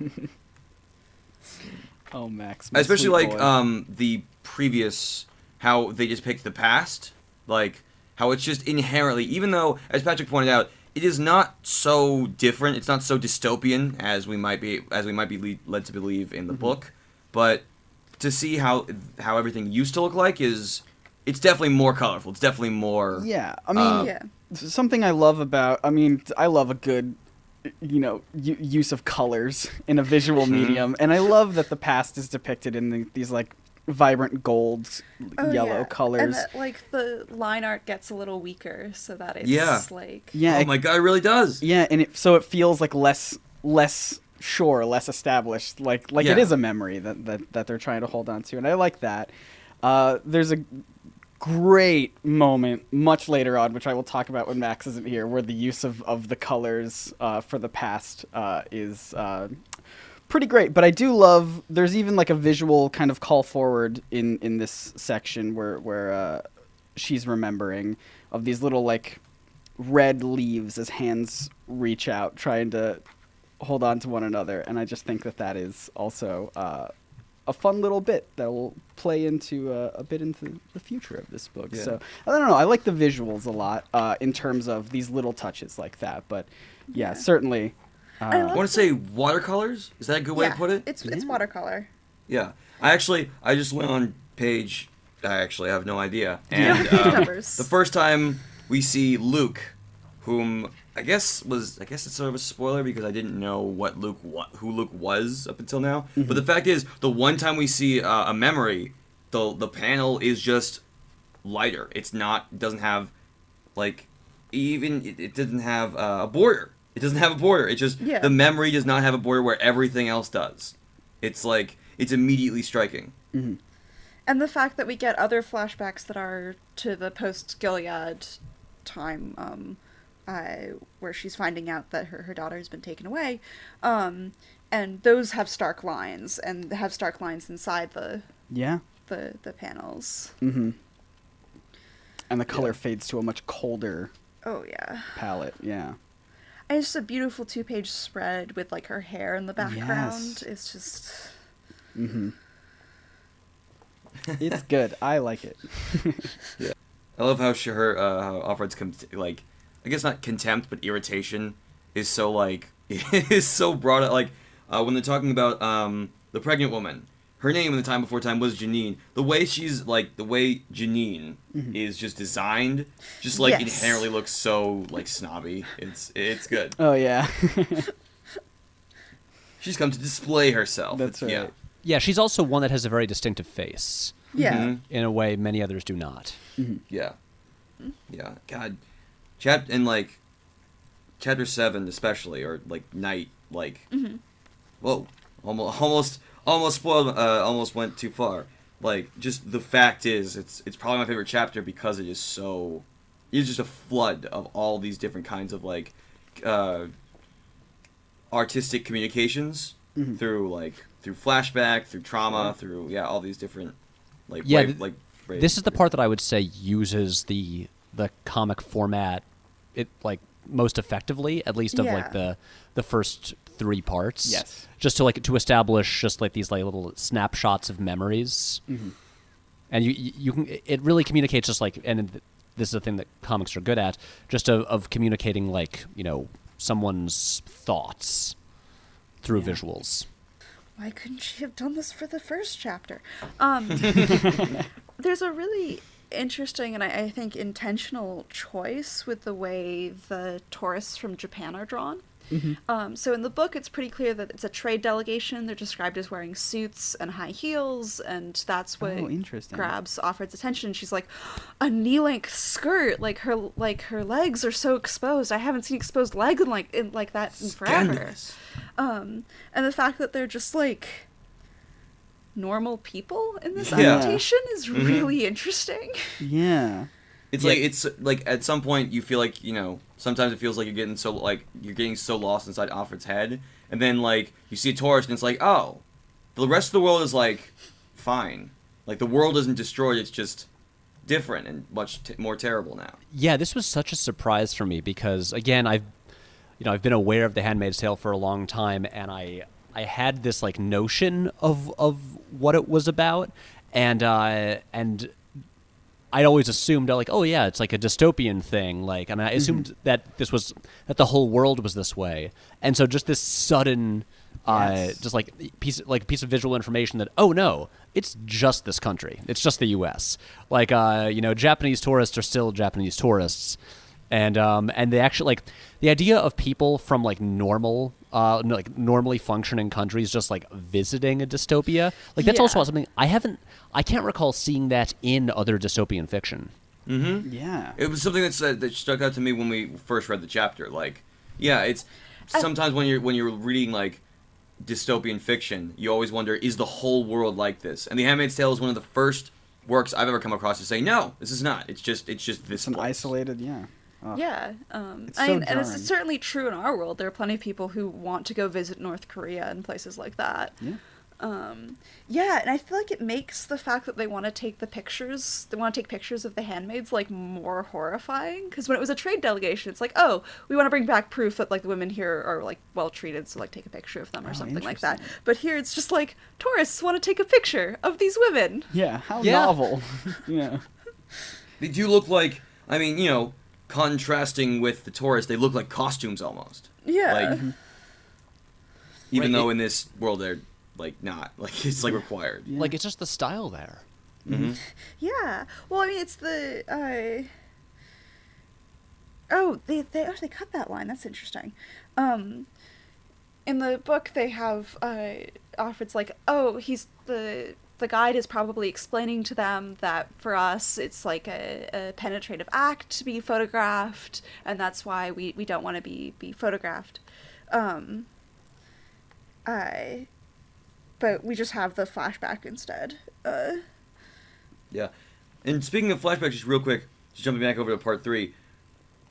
oh, Max. my especially sweet like boy. um the previous how they just picked the past, like how it's just inherently, even though, as Patrick pointed out, it is not so different. It's not so dystopian as we might be as we might be le- led to believe in the book, but to see how how everything used to look like is it's definitely more colorful. It's definitely more Yeah, I mean, Uh, yeah. Something I love about. I mean, I love a good, you know, u- use of colors in a visual Mm-hmm. medium, and I love that the past is depicted in the, these like vibrant gold, Oh, yellow yeah. colors. And that, like, the line art gets a little weaker so that it's, Yeah. like... yeah, oh it- my god, it really does. yeah, and it so it feels like less less sure, less established, like like it Yeah. is a memory that, that that they're trying to hold on to, and I like that. Uh, there's a great moment much later on, which I will talk about when Max isn't here, where the use of, of the colors uh, for the past uh, is uh, pretty great. But I do love. There's even like a visual kind of call forward in in this section where where uh, she's remembering of these little like red leaves as hands reach out trying to hold on to one another, and I just think that that is also. A fun little bit that will play into uh, a bit into the future of this book. Yeah. So I don't know. I like the visuals a lot uh, in terms of these little touches like that. But yeah, Yeah. certainly. Uh, I I want to say watercolors. Is that a good way yeah, to put it? It's it's Yeah. watercolor. Yeah, I actually I just went on page. I actually have no idea. Do And the page um, numbers? the first time we see Luke, whom I guess was I guess it's sort of a spoiler because I didn't know what Luke what who Luke was up until now. But the fact is, the one time we see uh, a memory, the the panel is just lighter. It's not it doesn't have like even it, it doesn't have uh, a border. It doesn't have a border. It just Yeah. the memory does not have a border where everything else does. It's like it's immediately striking. And the fact that we get other flashbacks that are to the post Gilead time, um, uh, where she's finding out that her, her daughter has been taken away, um, and those have stark lines and have stark lines inside the yeah. the, the panels. Mm-hmm. And the color fades to a much colder Oh yeah, palette. Yeah. and it's just a beautiful two page spread with like her hair in the background. Yes. It's just Mm-hmm. it's good. I like it. yeah. I love how she, her uh, how Offred's con- like I guess not contempt but irritation is so like is so broad like uh, when they're talking about um, the pregnant woman her name in the time before time was Janine the way she's like the way Janine is just designed just like Yes. inherently looks so like snobby it's it's good Oh yeah. she's come to display herself That's It's- yeah right. Yeah, she's also one that has a very distinctive face yeah. Mhm. in a way many others do not. Yeah. Yeah. God. Chap in like chapter seven especially, or like night, like whoa. Almost almost almost spoiled uh, almost went too far. Like just the fact is it's it's probably my favorite chapter because it is so it's just a flood of all these different kinds of like uh artistic communications Mhm. through like through flashback, through trauma, through yeah, all these different like Yeah, wave- th- like This is the part that I would say uses the the comic format it like most effectively, at least of Yeah. like the the first three parts. Yes. Just to like to establish just like these like little snapshots of memories. And you you you can it really communicates just like and this is a thing that comics are good at, just of, of communicating like, you know, someone's thoughts through Yeah. visuals. why couldn't she have done this for the first chapter? Um, there's a really interesting and I, I think intentional choice with the way the tourists from Japan are drawn. Um, so in the book, it's pretty clear that it's a trade delegation. They're described as wearing suits and high heels, and that's what Oh, grabs Offred's attention. She's like, a knee-length skirt, like her like her legs are so exposed. I haven't seen exposed legs in like in, like that in forever. Um, and the fact that they're just like normal people in this Yeah. adaptation is Mhm. really interesting. Yeah. It's Yeah. like it's like at some point you feel like you know sometimes it feels like you're getting so like you're getting so lost inside Offred's head, and then like you see a tourist and it's like oh, the rest of the world is like fine, like the world isn't destroyed, it's just different and much t- more terrible now. Yeah, this was such a surprise for me because again, I've you know, I've been aware of The Handmaid's Tale for a long time and I I had this like notion of of what it was about and uh and I'd always assumed like, oh yeah, it's like a dystopian thing, like, and I assumed that this was that the whole world was this way, and so just this sudden, uh, Yes. just like piece like piece of visual information that oh no, it's just this country, it's just the U.S. Like, uh, you know, Japanese tourists are still Japanese tourists, and um, and they actually like the idea of people from like normal, uh, like normally functioning countries just like visiting a dystopia, like that's Yeah. also something I haven't, I can't recall seeing that in other dystopian fiction. Mm-hmm. Yeah. It was something that's, uh, that stuck out to me when we first read the chapter. Like, yeah, it's sometimes when you're when you're reading like dystopian fiction, you always wonder, is the whole world like this? And The Handmaid's Tale is one of the first works I've ever come across to say, no, this is not. It's just it's just this Some place." isolated. Yeah. Ugh. Yeah, um, It's I so mean, and it's certainly true in our world. There are plenty of people who want to go visit North Korea and places like that. Yeah. Um, yeah, and I feel like it makes the fact that they want to take the pictures, they want to take pictures of the handmaids, like more horrifying. Because when it was a trade delegation, it's like, oh, we want to bring back proof that like the women here are like well treated, so like take a picture of them or Oh, something like that. But here it's just like tourists want to take a picture of these women. Yeah, how Yeah. novel. yeah. They do look like, I mean, you know, contrasting with the Taurus, they look like costumes almost. Yeah. Like, even Right, though it- in this world they're like not, like it's like required. Yeah. Like it's just the style there. hmm Yeah. Well, I mean, it's the. Uh... Oh, they they oh, they cut that line. That's interesting. Um, in the book, they have uh, Offred's like, oh, he's the the guide is probably explaining to them that for us it's like a, a penetrative act to be photographed, and that's why we, we don't want to be be photographed. Um, I, but we just have the flashback instead. Uh, Yeah. And speaking of flashbacks, just real quick, just jumping back over to part three.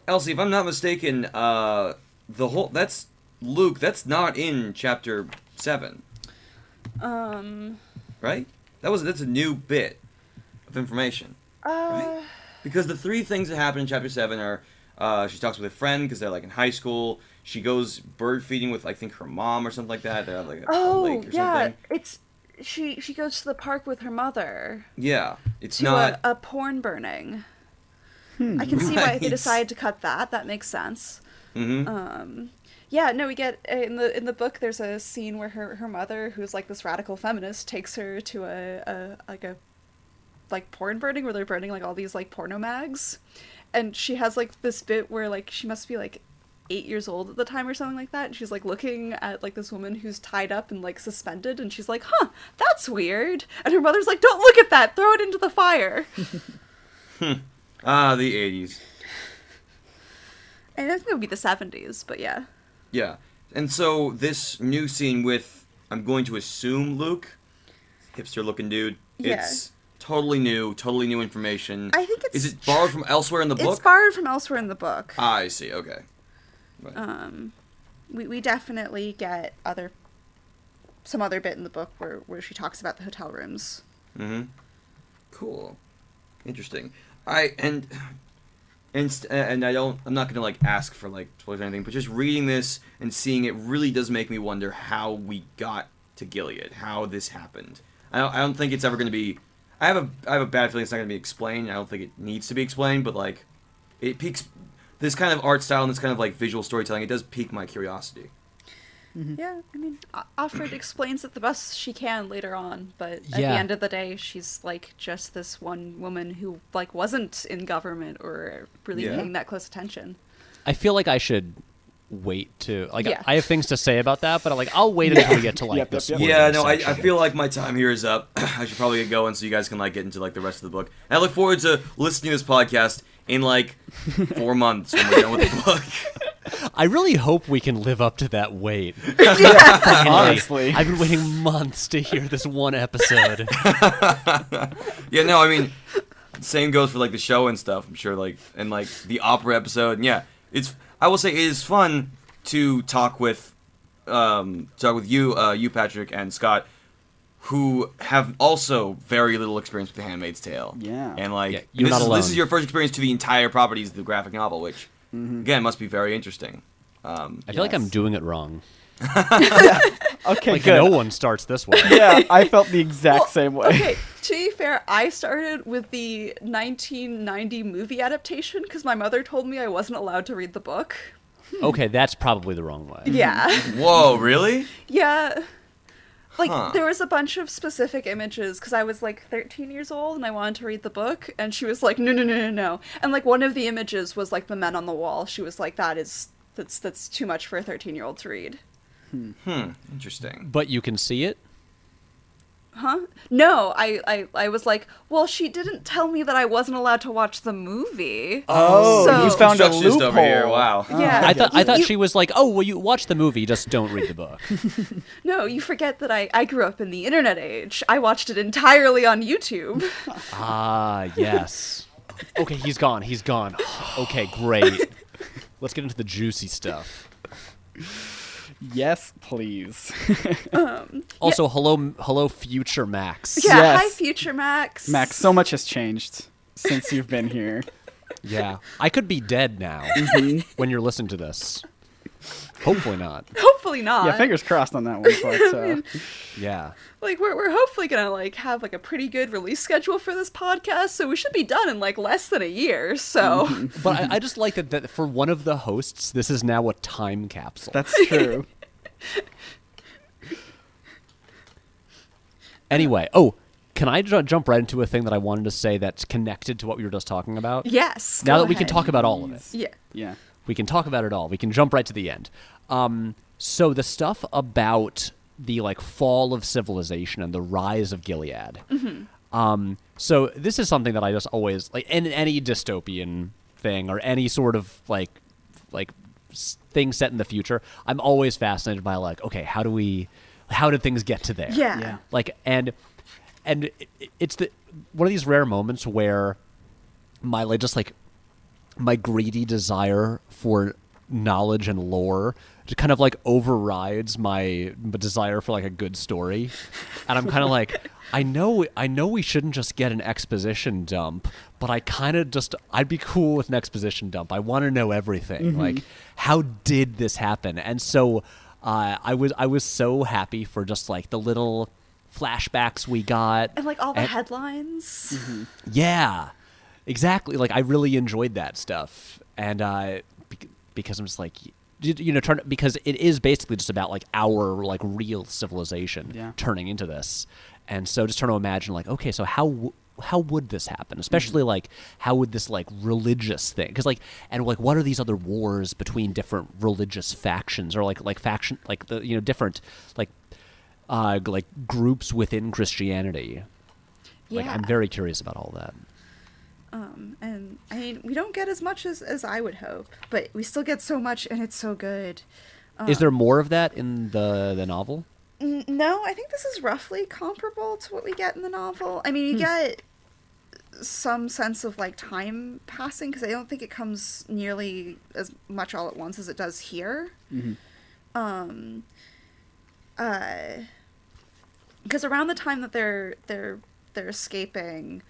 Elsie, if I'm not mistaken, uh, the whole that's Luke. That's not in chapter seven, um. right? That was that's a new bit of information Uh, because the three things that happen in chapter seven are uh, she talks with a friend because they're like in high school. She goes bird feeding with I think her mom or something like that. They're at like a, a oh lake or yeah, something. it's she. She goes to the park with her mother Yeah, it's to not. a, a porn burning. Hmm. I can see why they decided to cut that. That makes sense. hmm Um, yeah, no, we get uh, in the in the book. There's a scene where her her mother, who's like this radical feminist, takes her to a, a like a like porn burning where they're burning like all these like porno mags, and she has like this bit where like she must be like eight years old at the time or something like that. And she's like looking at like this woman who's tied up and like suspended. And she's like huh that's weird. And her mother's like don't look at that. Throw it into the fire. Ah, the '80s. and i think it would be the 70s but yeah Yeah. And so this new scene with I'm going to assume Luke, hipster looking dude. Yeah. It's totally new, totally new information. i think it's Is it borrowed from elsewhere in the book? it's borrowed from elsewhere in the book ah, I see. Okay. Right. um we, we definitely get other some other bit in the book where, where she talks about the hotel rooms Mm-hmm. Cool. Interesting. I and and and I don't. I'm not gonna like ask for like spoilers or anything, but just reading this and seeing it really does make me wonder how we got to Gilead, how this happened. I don't, I don't think it's ever gonna be. I have a I have a bad feeling it's not gonna be explained. I don't think it needs to be explained, but like, it piques this kind of art style and this kind of like visual storytelling. It does pique my curiosity. Mm-hmm. yeah i mean A- offred explains it the best she can later on but at the end of the day she's like just this one woman who like wasn't in government or really Yeah. paying that close attention I feel like I should wait to like Yeah. I have things to say about that, but I'm like I'll wait until we get to like Yep, the yep, yep. Yeah, no, I, I feel like my time here is up. I should probably get going so you guys can like get into like the rest of the book. And I look forward to listening to this podcast in like four months when we're done with the book. I really hope we can live up to that wait. yeah Honestly. I've been waiting months to hear this one episode. yeah, no, I mean, same goes for like the show and stuff. I'm sure, like, and like the opera episode. And yeah, it's. I will say it is fun to talk with, um, talk with you, uh, you Patrick and Scott, who have also very little experience with The Handmaid's Tale. Yeah. and like Yeah, you're this, not is, alone. this is your first experience to the entire properties of the graphic novel, which Mm-hmm. again must be very interesting. Um, I feel like I'm doing it wrong. Okay, Like good. no one starts this way. yeah, I felt the exact Well, same way. okay to be fair i started with the 1990 movie adaptation because my mother told me i wasn't allowed to read the book Okay, that's probably the wrong way. yeah whoa, really? Yeah. Like Huh. there was a bunch of specific images because I was like 13 years old and I wanted to read the book and she was like no no no no no and like one of the images was like the men on the wall she was like that is that's that's too much for a 13 year old to read Hmm, interesting. But you can see it. Huh no I, I I was like well she didn't tell me that I wasn't allowed to watch the movie Oh, So- you found a loophole. over here, wow. Oh, Yeah. I thought I thought you- she was like, "Oh, well, you watch the movie, just don't read the book." no you forget that I I grew up in the internet age I watched it entirely on YouTube ah, yes. Okay, he's gone. He's gone. Okay, great. Let's get into the juicy stuff. Yes, please. Um, also, hello, hello, future Max. Yeah, Yes. hi, Future Max. Max, so much has changed since you've been here. Yeah, I could be dead now mm-hmm. when you're listening to this. Hopefully not. Hopefully not. Yeah, fingers crossed on that one. But, uh, Yeah. like we're, we're hopefully gonna like have like a pretty good release schedule for this podcast so we should be done in like less than a year so But I, I just like that, that for one of the hosts, this is now a time capsule. that's true. Anyway, oh, can I jump right into a thing that I wanted to say that's connected to what we were just talking about? yes Now go that we can talk about all of it. yeah Yeah. We can talk about it all. We can jump right to the end. Um, so the stuff about the like fall of civilization and the rise of Gilead. Um, so this is something that I just always like in any dystopian thing or any sort of like like s- thing set in the future. I'm always fascinated by like, okay, how do we, how did things get to there? yeah, Yeah. like and and it's the one of these rare moments where my like just like my greedy desire for knowledge and lore just kind of like overrides my desire for like a good story. And i'm kind of like i know i know we shouldn't just get an exposition dump but i kind of just i'd be cool with an exposition dump. I want to know everything. Like how did this happen? And so uh, i was i was so happy for just like the little flashbacks we got and like all the and- headlines. Yeah, exactly. Like I really enjoyed that stuff, and uh, because I'm just like, you, know, to, because it is basically just about like our like real civilization Yeah. turning into this, and so just trying to imagine like, okay, so how. W- how would this happen especially like how would this like religious thing because like and like what are these other wars between different religious factions or like like faction like the you know different like uh like groups within christianity like yeah i'm very curious about all that um and i mean we don't get as much as as i would hope but we still get so much and it's so good Is there more of that in the the novel? N- no i think this is roughly comparable to what we get in the novel i mean Hmm. you get some sense of like time passing because i don't think it comes nearly as much all at once as it does here um uh because around the time that they're they're they're escaping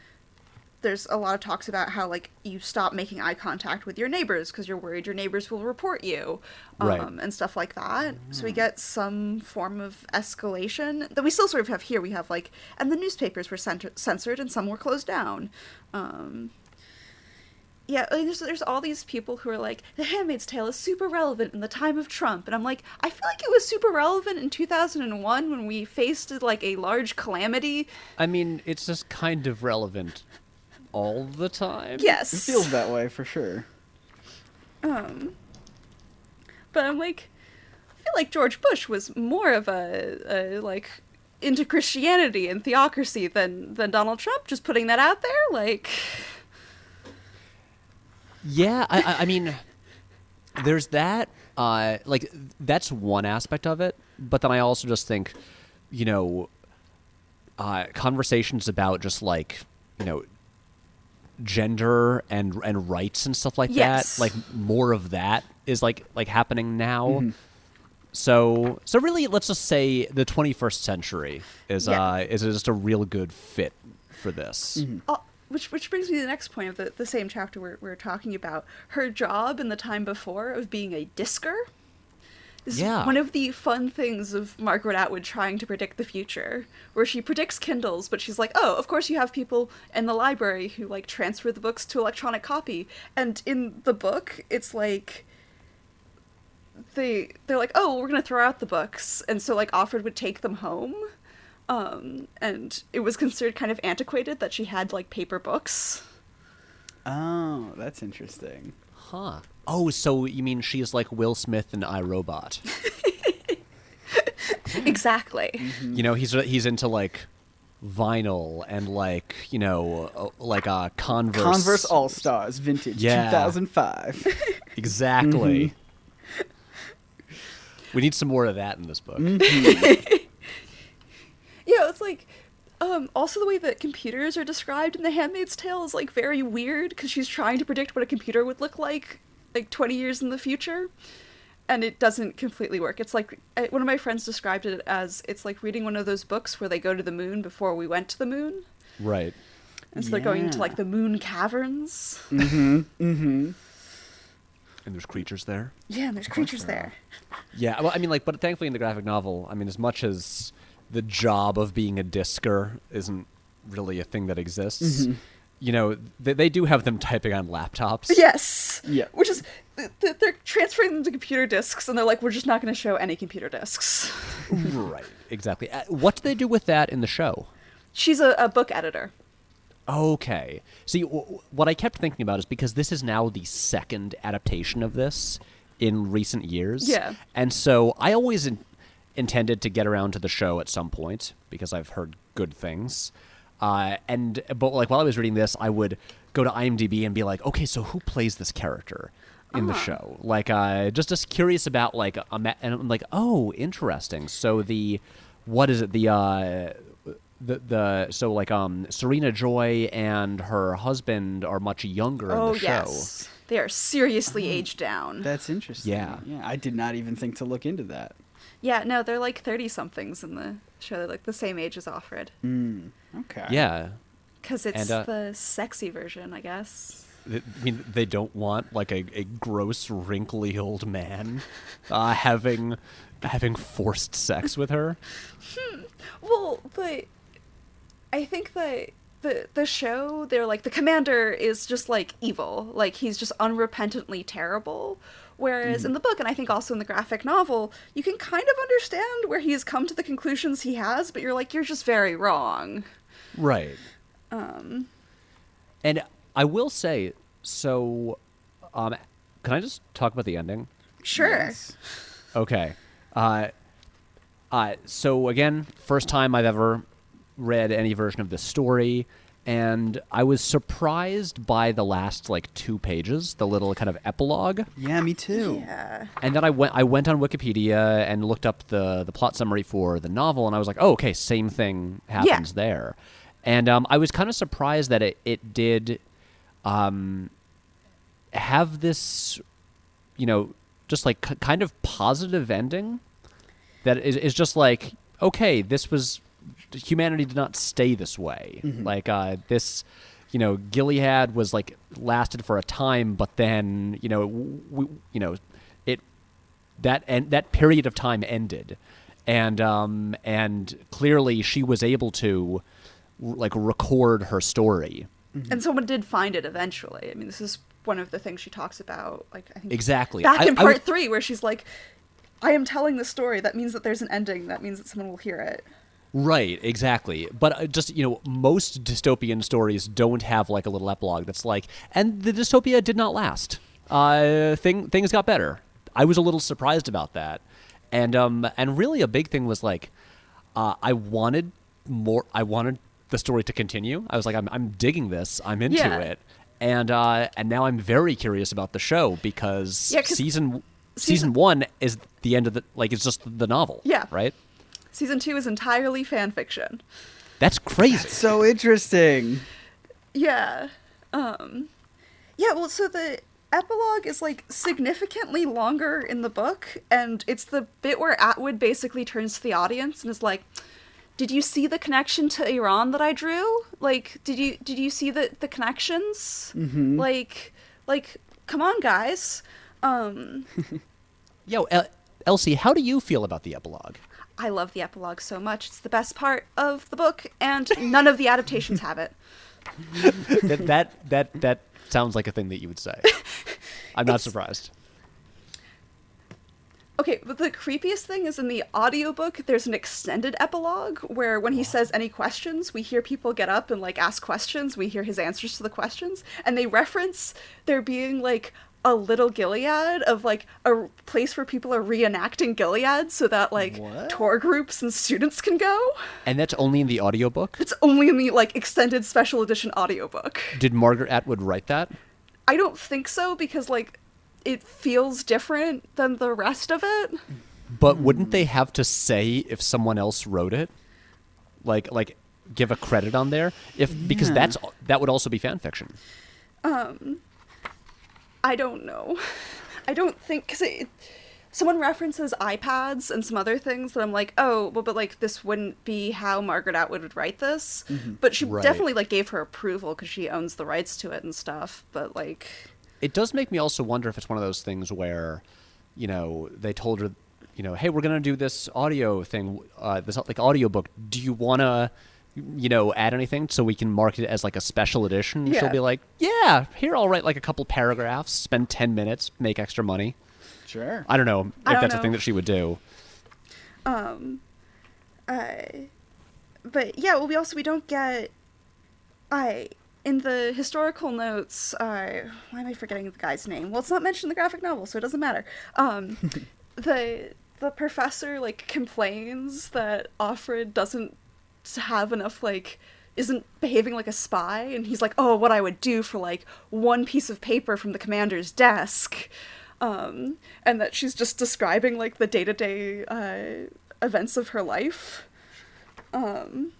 there's a lot of talks about how like you stop making eye contact with your neighbors because you're worried your neighbors will report you um, Right. and stuff like that. So we get some form of escalation that we still sort of have here. We have like and the newspapers were center- censored and some were closed down. Um, yeah, like, there's there's all these people who are like, The Handmaid's Tale is super relevant in the time of Trump, and I'm like, I feel like it was super relevant in 2001 when we faced like a large calamity. I mean, it's just kind of relevant all the time. Yes, It feels that way for sure. Um, but I'm like, I feel like George Bush was more of a, a like into Christianity and theocracy than than Donald Trump. Just putting that out there, like, Yeah, I, I, I mean, there's that. Uh, like that's one aspect of it, but then I also just think, you know, uh, conversations about just like you know gender and and rights and stuff like Yes. that like more of that is like like happening now so so really let's just say the 21st century is Yeah. uh is just a real good fit for this uh, which which brings me to the next point of the the same chapter we're we're talking about. Her job in the time before of being a disker. Is Yeah. one of the fun things of Margaret Atwood trying to predict the future, where she predicts Kindles, but she's like, "Oh, of course you have people in the library who like transfer the books to electronic copy." And in the book, it's like they they're like, "Oh, we're gonna throw out the books," and so like Offred would take them home, um, and it was considered kind of antiquated that she had like paper books. Oh, that's interesting. huh oh so you mean she's like will smith in I, Robot? Exactly. you know he's he's into like vinyl and like you know uh, like uh converse. Converse All Stars, vintage, Yeah. 2005. exactly. We need some more of that in this book. Yeah, it's like Um, also, the way that computers are described in The Handmaid's Tale is like very weird because she's trying to predict what a computer would look like like 20 years in the future, and it doesn't completely work. It's like uh, one of my friends described it as it's like reading one of those books where they go to the moon before we went to the moon, Right. and so they're going to like the moon caverns. Mm-hmm. Mm-hmm. And there's creatures there. Yeah, and there's creatures there. Yeah, well, I mean, like, but thankfully in the graphic novel, I mean, as much as the job of being a disker isn't really a thing that exists, you know, they, they do have them typing on laptops. Yes. Yeah. Which is th- th- they're transferring them to computer disks, and they're like, we're just not going to show any computer disks. right. Exactly. Uh, what do they do with that in the show? She's a, a book editor. Okay. See, w- what I kept thinking about is because this is now the second adaptation of this in recent years. Yeah. And so I always in- intended to get around to the show at some point because I've heard good things. Uh, and but like while I was reading this, I would go to IMDb and be like, okay, so who plays this character in the show? Like, uh, just just curious about like, a ma- and I'm like, oh, interesting. So the what is it? The uh, the the so like um Serena Joy and her husband are much younger Oh in the show. yes, they are seriously aged down. That's interesting. Yeah. Yeah. I did not even think to look into that. yeah, no, they're like thirty somethings in the show. They're like the same age as Offred, Okay. Yeah. because it's And, uh, the sexy version, I guess. I mean, they don't want like a, a gross, wrinkly old man uh, having having forced sex with her. Well, but I think that the the show they're like the commander is just like evil, like he's just unrepentantly terrible. Whereas in the book, and I think also in the graphic novel, you can kind of understand where he has come to the conclusions he has, but you're like, you're just very wrong. Right. Um. And I will say, so, um, can I just talk about the ending? Sure. Yes. Okay. Uh, uh, so again, first time I've ever read any version of this story, and I was surprised by the last like two pages, the little kind of epilogue. Yeah, me too. Yeah. And then I went I went on Wikipedia and looked up the the plot summary for the novel, and I was like, oh, okay, same thing happens there. And um, I was kind of surprised that it it did um, have this, you know, just like k- kind of positive ending that is, is just like okay, this was humanity did not stay this way. Like uh, this, you know, Gilead was like lasted for a time, but then you know, we, you know, it that and that period of time ended, and um and clearly she was able to like record her story And someone did find it eventually. I mean, this is one of the things she talks about. Like I think exactly. back I- in I part three, where she's like, "I am telling the story. That means that there's an ending. That means that someone will hear it." Right, exactly. But uh, just you know, most dystopian stories don't have like a little epilogue that's like, and the dystopia did not last. Uh, thing things got better. I was a little surprised about that, and um, and really a big thing was like, uh, I wanted more. I wanted the story to continue. I was like, I'm I'm digging this. I'm into Yeah. it, and uh, and now I'm very curious about the show because Yeah, 'cause season. season- Season one is the end of the like it's just the novel. Yeah. Right. Season two is entirely fan fiction. That's crazy. So interesting. Yeah. Um Yeah, well so the epilogue is like significantly longer in the book and it's the bit where Atwood basically turns to the audience and is like did you see the connection to Iran that I drew? Like did you did you see the the connections? Mm-hmm. Like like come on guys. Um Yo, El- Elsie, how do you feel about the epilogue? I love the epilogue so much. It's the best part of the book and none of the adaptations have it. that that that that sounds like a thing that you would say. I'm not surprised. Okay, but the creepiest thing is in the audiobook, there's an extended epilogue where when he says any questions, we hear people get up and like ask questions. We hear his answers to the questions, and they reference there being like a little Gilead of like a place where people are reenacting Gilead so that like What? tour groups and students can go. And that's only in the audiobook? It's only in the like extended special edition audiobook. Did Margaret Atwood write that? I don't think so because like it feels different than the rest of it. But wouldn't they have to say if someone else wrote it? Like like give a credit on there if because that's that would also be fan fiction. Um, I don't know. I don't think because it. Someone references iPads and some other things that I'm like, oh, well, but like this wouldn't be how Margaret Atwood would write this. But she Right. definitely like gave her approval because she owns the rights to it and stuff. But like, It does make me also wonder if it's one of those things where, you know, they told her, you know, hey, we're gonna do this audio thing, uh, this like audiobook. Do you wanna, you know, add anything so we can market it as like a special edition? Yeah. She'll be like, yeah, here I'll write like a couple paragraphs, spend ten minutes, make extra money. Sure. I don't know if don't that's a thing that she would do. um, uh, but yeah, well, we also we don't get, I in the historical notes. Uh, why am I forgetting the guy's name? Well, it's not mentioned in the graphic novel, so it doesn't matter. Um, the the professor like complains that Offred doesn't have enough like isn't behaving like a spy and he's like oh what i would do for like one piece of paper from the commander's desk um and that she's just describing like the day-to-day uh events of her life um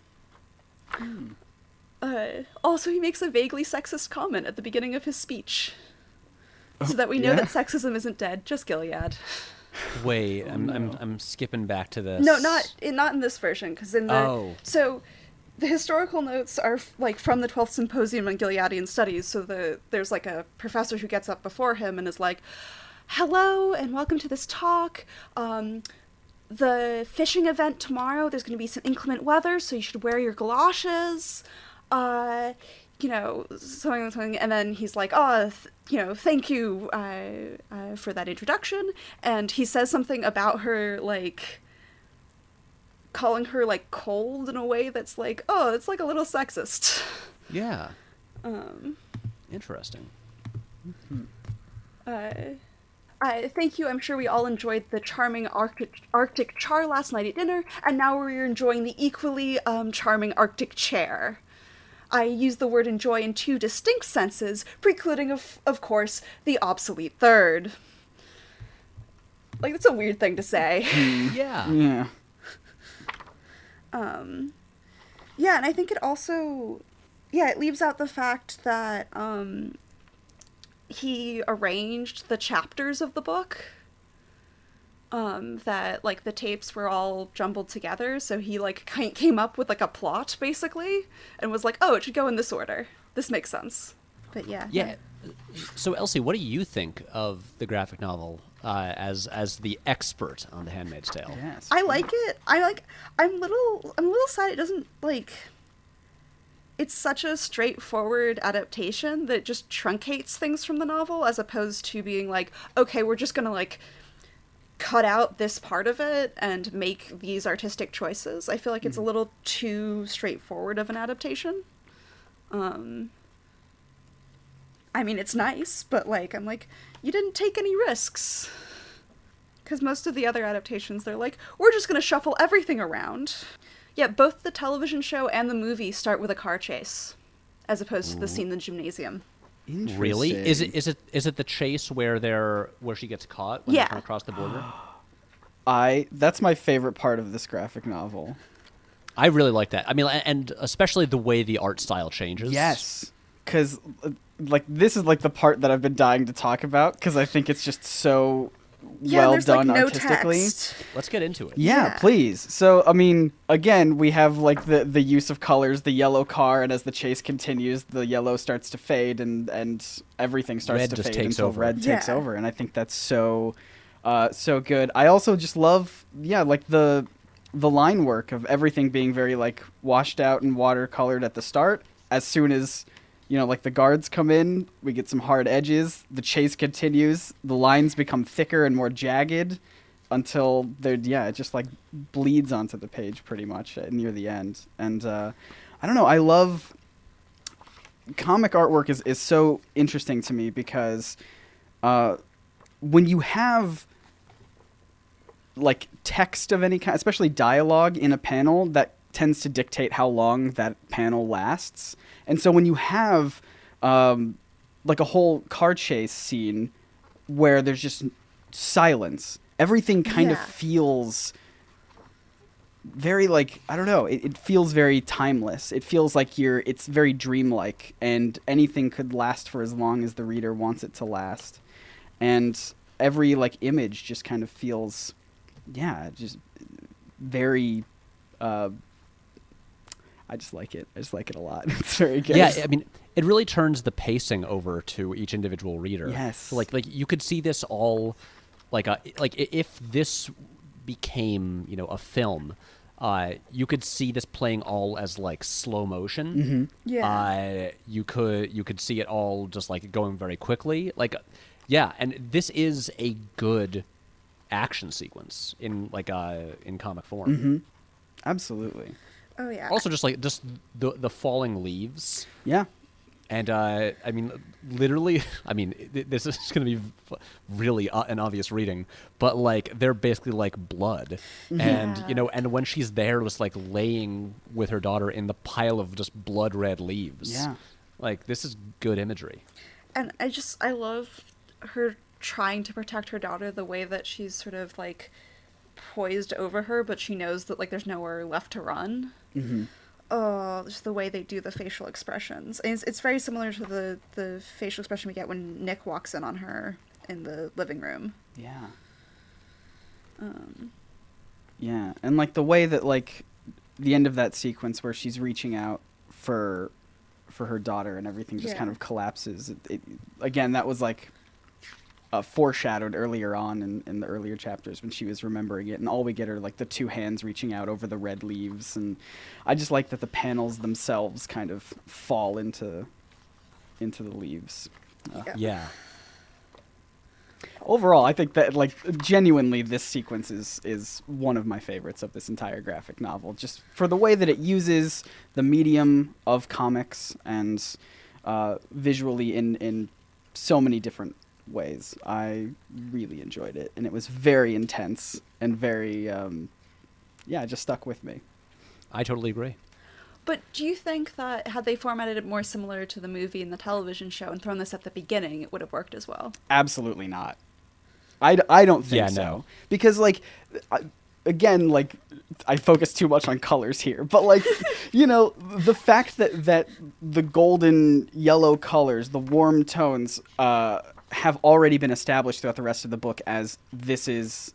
uh, also he makes a vaguely sexist comment at the beginning of his speech so that we know yeah? that sexism isn't dead just gilead Wait, I'm, I'm. I'm skipping back to this. No, not in not in this version, because in the Oh. so the historical notes are f- like from the Twelfth Symposium on Gileadian Studies. So the there's like a professor who gets up before him and is like, "Hello and welcome to this talk. Um, the fishing event tomorrow. There's going to be some inclement weather, so you should wear your galoshes." Uh, you know, something, something, and then he's like, "Oh, th- you know, thank you uh, uh, for that introduction." And he says something about her, like calling her like cold in a way that's like, "Oh, it's like a little sexist." Yeah, Um, interesting. uh, I thank you. I'm sure we all enjoyed the charming Arctic, Arctic char last night at dinner, and now we're enjoying the equally um, charming Arctic chair. I use the word enjoy in two distinct senses, precluding, of, of course, the obsolete third. Like, that's a weird thing to say. Yeah. Yeah. um, yeah, and I think it also, yeah, it leaves out the fact that um, he arranged the chapters of the book. Um, that like the tapes were all jumbled together, so he like ki- came up with like a plot basically, and was like, "Oh, it should go in this order. This makes sense." But yeah, Yeah. So Elsie, what do you think of the graphic novel uh, as as the expert on The Handmaid's Tale? Yes. I like it. I like. I'm little. I'm a little sad. It doesn't like. It's such a straightforward adaptation that it just truncates things from the novel, as opposed to being like, okay, we're just gonna like cut out this part of it and make these artistic choices. I feel like it's a little too straightforward of an adaptation. Um. I mean, it's nice, but like, I'm like, you didn't take any risks. Because most of the other adaptations, they're like, we're just going to shuffle everything around. Yeah, both the television show and the movie start with a car chase, as opposed to the scene in the gymnasium. Really? Is it is it is it the chase where they're where she gets caught when Yeah. they come across the border? I that's my favorite part of this graphic novel. I really like that. I mean, and especially the way the art style changes. Yes, because uh, like this is like the part that I've been dying to talk about because I think it's just so Yeah, well there's done like no artistically. text. Let's get into it. Yeah, Yeah. please. So, I mean, again, we have like the the use of colors, the yellow car, and as the chase continues, the yellow starts to fade, and and everything starts Red to just fade takes until over. red takes Yeah. over, and I think that's so, uh, so good. I also just love, yeah, like the the line work of everything being very like washed out and watercolored at the start. As soon as you know, like the guards come in, we get some hard edges. The chase continues. The lines become thicker and more jagged until they're yeah, it just like bleeds onto the page pretty much uh, near the end. And uh, I don't know, I love comic artwork is is so interesting to me because uh, when you have like text of any kind, especially dialogue in a panel, that tends to dictate how long that panel lasts. And so when you have um, like a whole car chase scene where there's just silence, everything kind of feels very like I don't know. It, it feels very timeless. It feels like you're. It's very dreamlike, and anything could last for as long as the reader wants it to last. And every like image just kind of feels, yeah, just very. Uh, I just like it. I just like it a lot. It's very good. Yeah, I mean, it really turns the pacing over to each individual reader. Yes. So, like, like you could see this all, like, a, like if this became, you know, a film, uh, you could see this playing all as like slow motion. Mm-hmm. Yeah. Uh, you could you could see it all just like going very quickly. Like, yeah, and this is a good action sequence in like uh in comic form. Mm-hmm. absolutely. Oh yeah. Also, just like just the the falling leaves. Yeah. And uh, I mean, literally, I mean, this is going to be really uh, an obvious reading, but like they're basically like blood, and Yeah. you know, and when she's there, just like laying with her daughter in the pile of just blood red leaves. Yeah. like this is good imagery. and I just I love her trying to protect her daughter the way that she's sort of like poised over her, but she knows that like there's nowhere left to run. Mm-hmm. Oh, just the way they do the facial expressions. And it's, it's very similar to the the facial expression we get when Nick walks in on her in the living room. Yeah. Um, Yeah, and like the way that like the end of that sequence where she's reaching out for for her daughter and everything just Yeah. kind of collapses. It, it, again, that was like uh, foreshadowed earlier on in, in the earlier chapters when she was remembering it, and all we get are like the two hands reaching out over the red leaves, and I just like that the panels themselves kind of fall into into the leaves. Uh, Yeah. Yeah, overall i think that like genuinely this sequence is is one of my favorites of this entire graphic novel just for the way that it uses the medium of comics and uh, visually in in so many different ways i really enjoyed it and it was very intense and very um, yeah it just stuck with me I totally agree. but do you think that had they formatted it more similar to the movie and the television show and thrown this at the beginning, it would have worked as well? absolutely not I, I don't think Yeah, so no. because like I, again like i focus too much on colors here but like you know the fact that that the golden yellow colors the warm tones uh, have already been established throughout the rest of the book as this is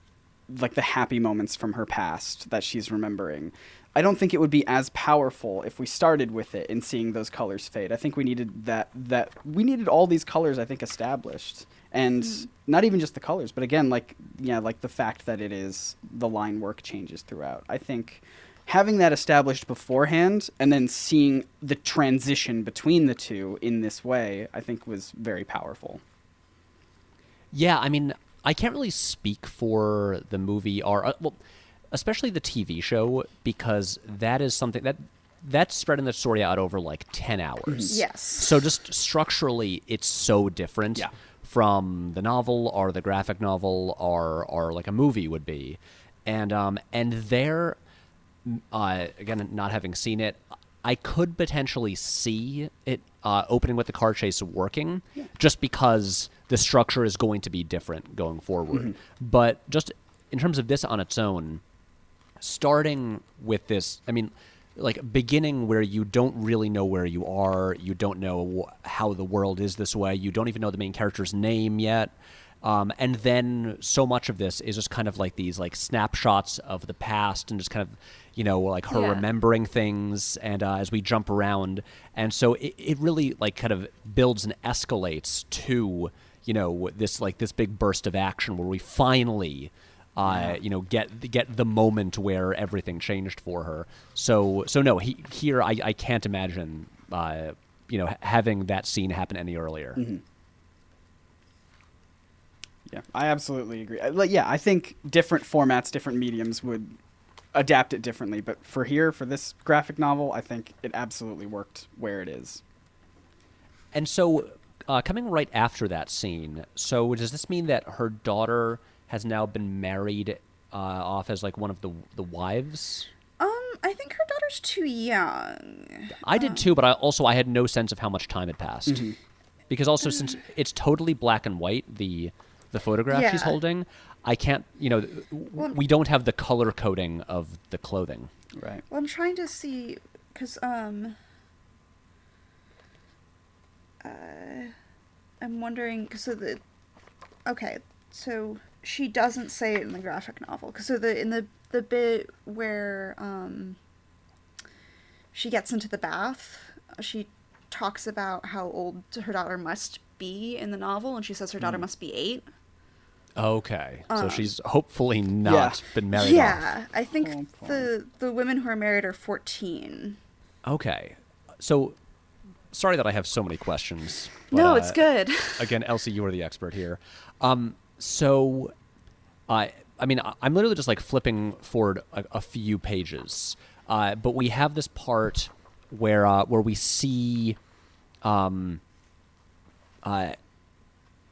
like the happy moments from her past that she's remembering. I don't think it would be as powerful if we started with it and seeing those colors fade. I think we needed that that we needed all these colors i think established. And mm-hmm. not even just the colors but again like yeah like the fact that it is the line work changes throughout. I think having that established beforehand and then seeing the transition between the two in this way i think was very powerful Yeah, I mean, I can't really speak for the movie or uh, well, especially the TV show because that is something that that's spreading the story out over like 10 hours. Yes. So just structurally it's so different Yeah. from the novel or the graphic novel or or like a movie would be. And um and there uh, again, not having seen it, I could potentially see it uh, opening with the car chase working, just because the structure is going to be different going forward. But just in terms of this on its own, starting with this, I mean, like beginning where you don't really know where you are, you don't know wh- how the world is this way, you don't even know the main character's name yet. Um, and then so much of this is just kind of like these like snapshots of the past and just kind of you know like her Yeah. remembering things and uh, as we jump around and so it, it really like kind of builds and escalates to you know this like this big burst of action where we finally uh, you know get get the moment where everything changed for her so so no he, here I, I can't imagine uh, you know having that scene happen any earlier Yeah, I absolutely agree. Like, yeah, I think different formats, different mediums would adapt it differently. But for here, for this graphic novel, I think it absolutely worked where it is. And so, uh, coming right after that scene, so does this mean that her daughter has now been married uh, off as like one of the the wives? Um, I think her daughter's too young. I did too, but I also I had no sense of how much time had passed. Because also since it's totally black and white, the the the photograph she's holding. I can't, you know, Well- we don't have the color coding of the clothing. Right. Well, I'm trying to see because um, uh, I'm wondering because so the okay, so she doesn't say it in the graphic novel because so the in the the bit where um she gets into the bath, she talks about how old her daughter must be in the novel, and she says her daughter must be eight. Okay, so Um, she's hopefully not been married yeah, I think Oh, the the women who are married are fourteen. Okay, so sorry that I have so many questions. but, no, uh, it's good. again, Elsie, you are the expert here. Um, so, I, I mean, I'm literally just like flipping forward a, a few pages, uh, but we have this part where uh, where we see, um, uh,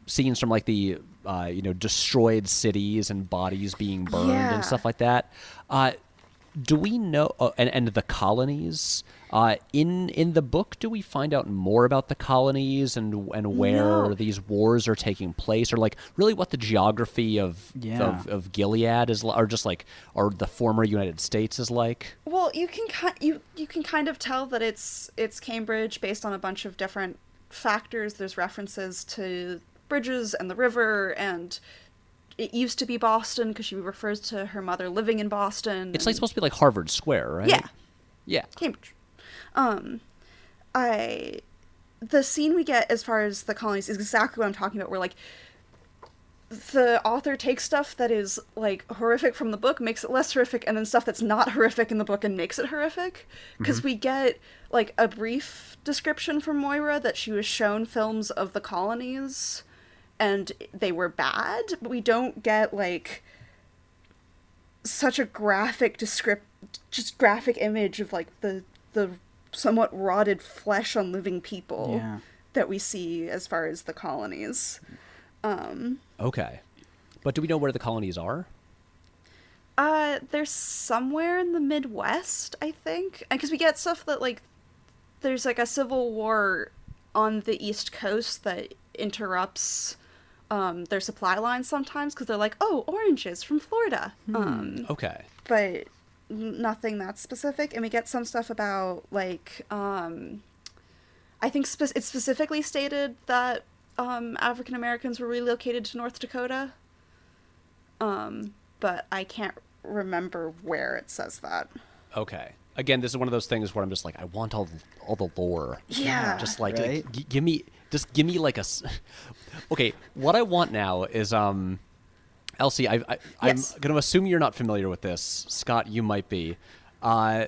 scenes from like the uh, you know destroyed cities and bodies being burned Yeah. and stuff like that. Do we know uh, and, and the colonies uh, in in the book do we find out more about the colonies and and where No. these wars are taking place or like really what the geography of Yeah. of, of Gilead is or just like or the former United States is like Well, you can ki- you you can kind of tell that it's it's Cambridge based on a bunch of different factors. There's references to bridges and the river, and it used to be Boston because she refers to her mother living in Boston. it's like supposed to be like Harvard Square right yeah, yeah Cambridge. Um, I the scene we get as far as the colonies is exactly what I'm talking about. Where like the author takes stuff that is like horrific from the book, makes it less horrific, and then stuff that's not horrific in the book and makes it horrific. Because we get like a brief description from Moira that she was shown films of the colonies and they were bad, but we don't get like such a graphic descript just graphic image of like the the somewhat rotted flesh on living people Yeah. that we see as far as the colonies. Um okay but do we know where the colonies are uh they're somewhere in the Midwest, I think. Cuz we get stuff that like there's like a civil war on the East Coast that interrupts um their supply lines sometimes cuz they're like, "Oh, oranges from Florida." Um okay but nothing that specific and we get some stuff about like um i think spe- it's specifically stated that um african americans were relocated to north dakota um but i can't remember where it says that Okay. Again, this is one of those things where I'm just like, I want all the, all the lore. Yeah. Just like, Right? like, g- give me, just give me like a. s- Okay, what I want now is um, Elsie. I, I I'm Yes. going to assume you're not familiar with this. Scott, you might be. Uh,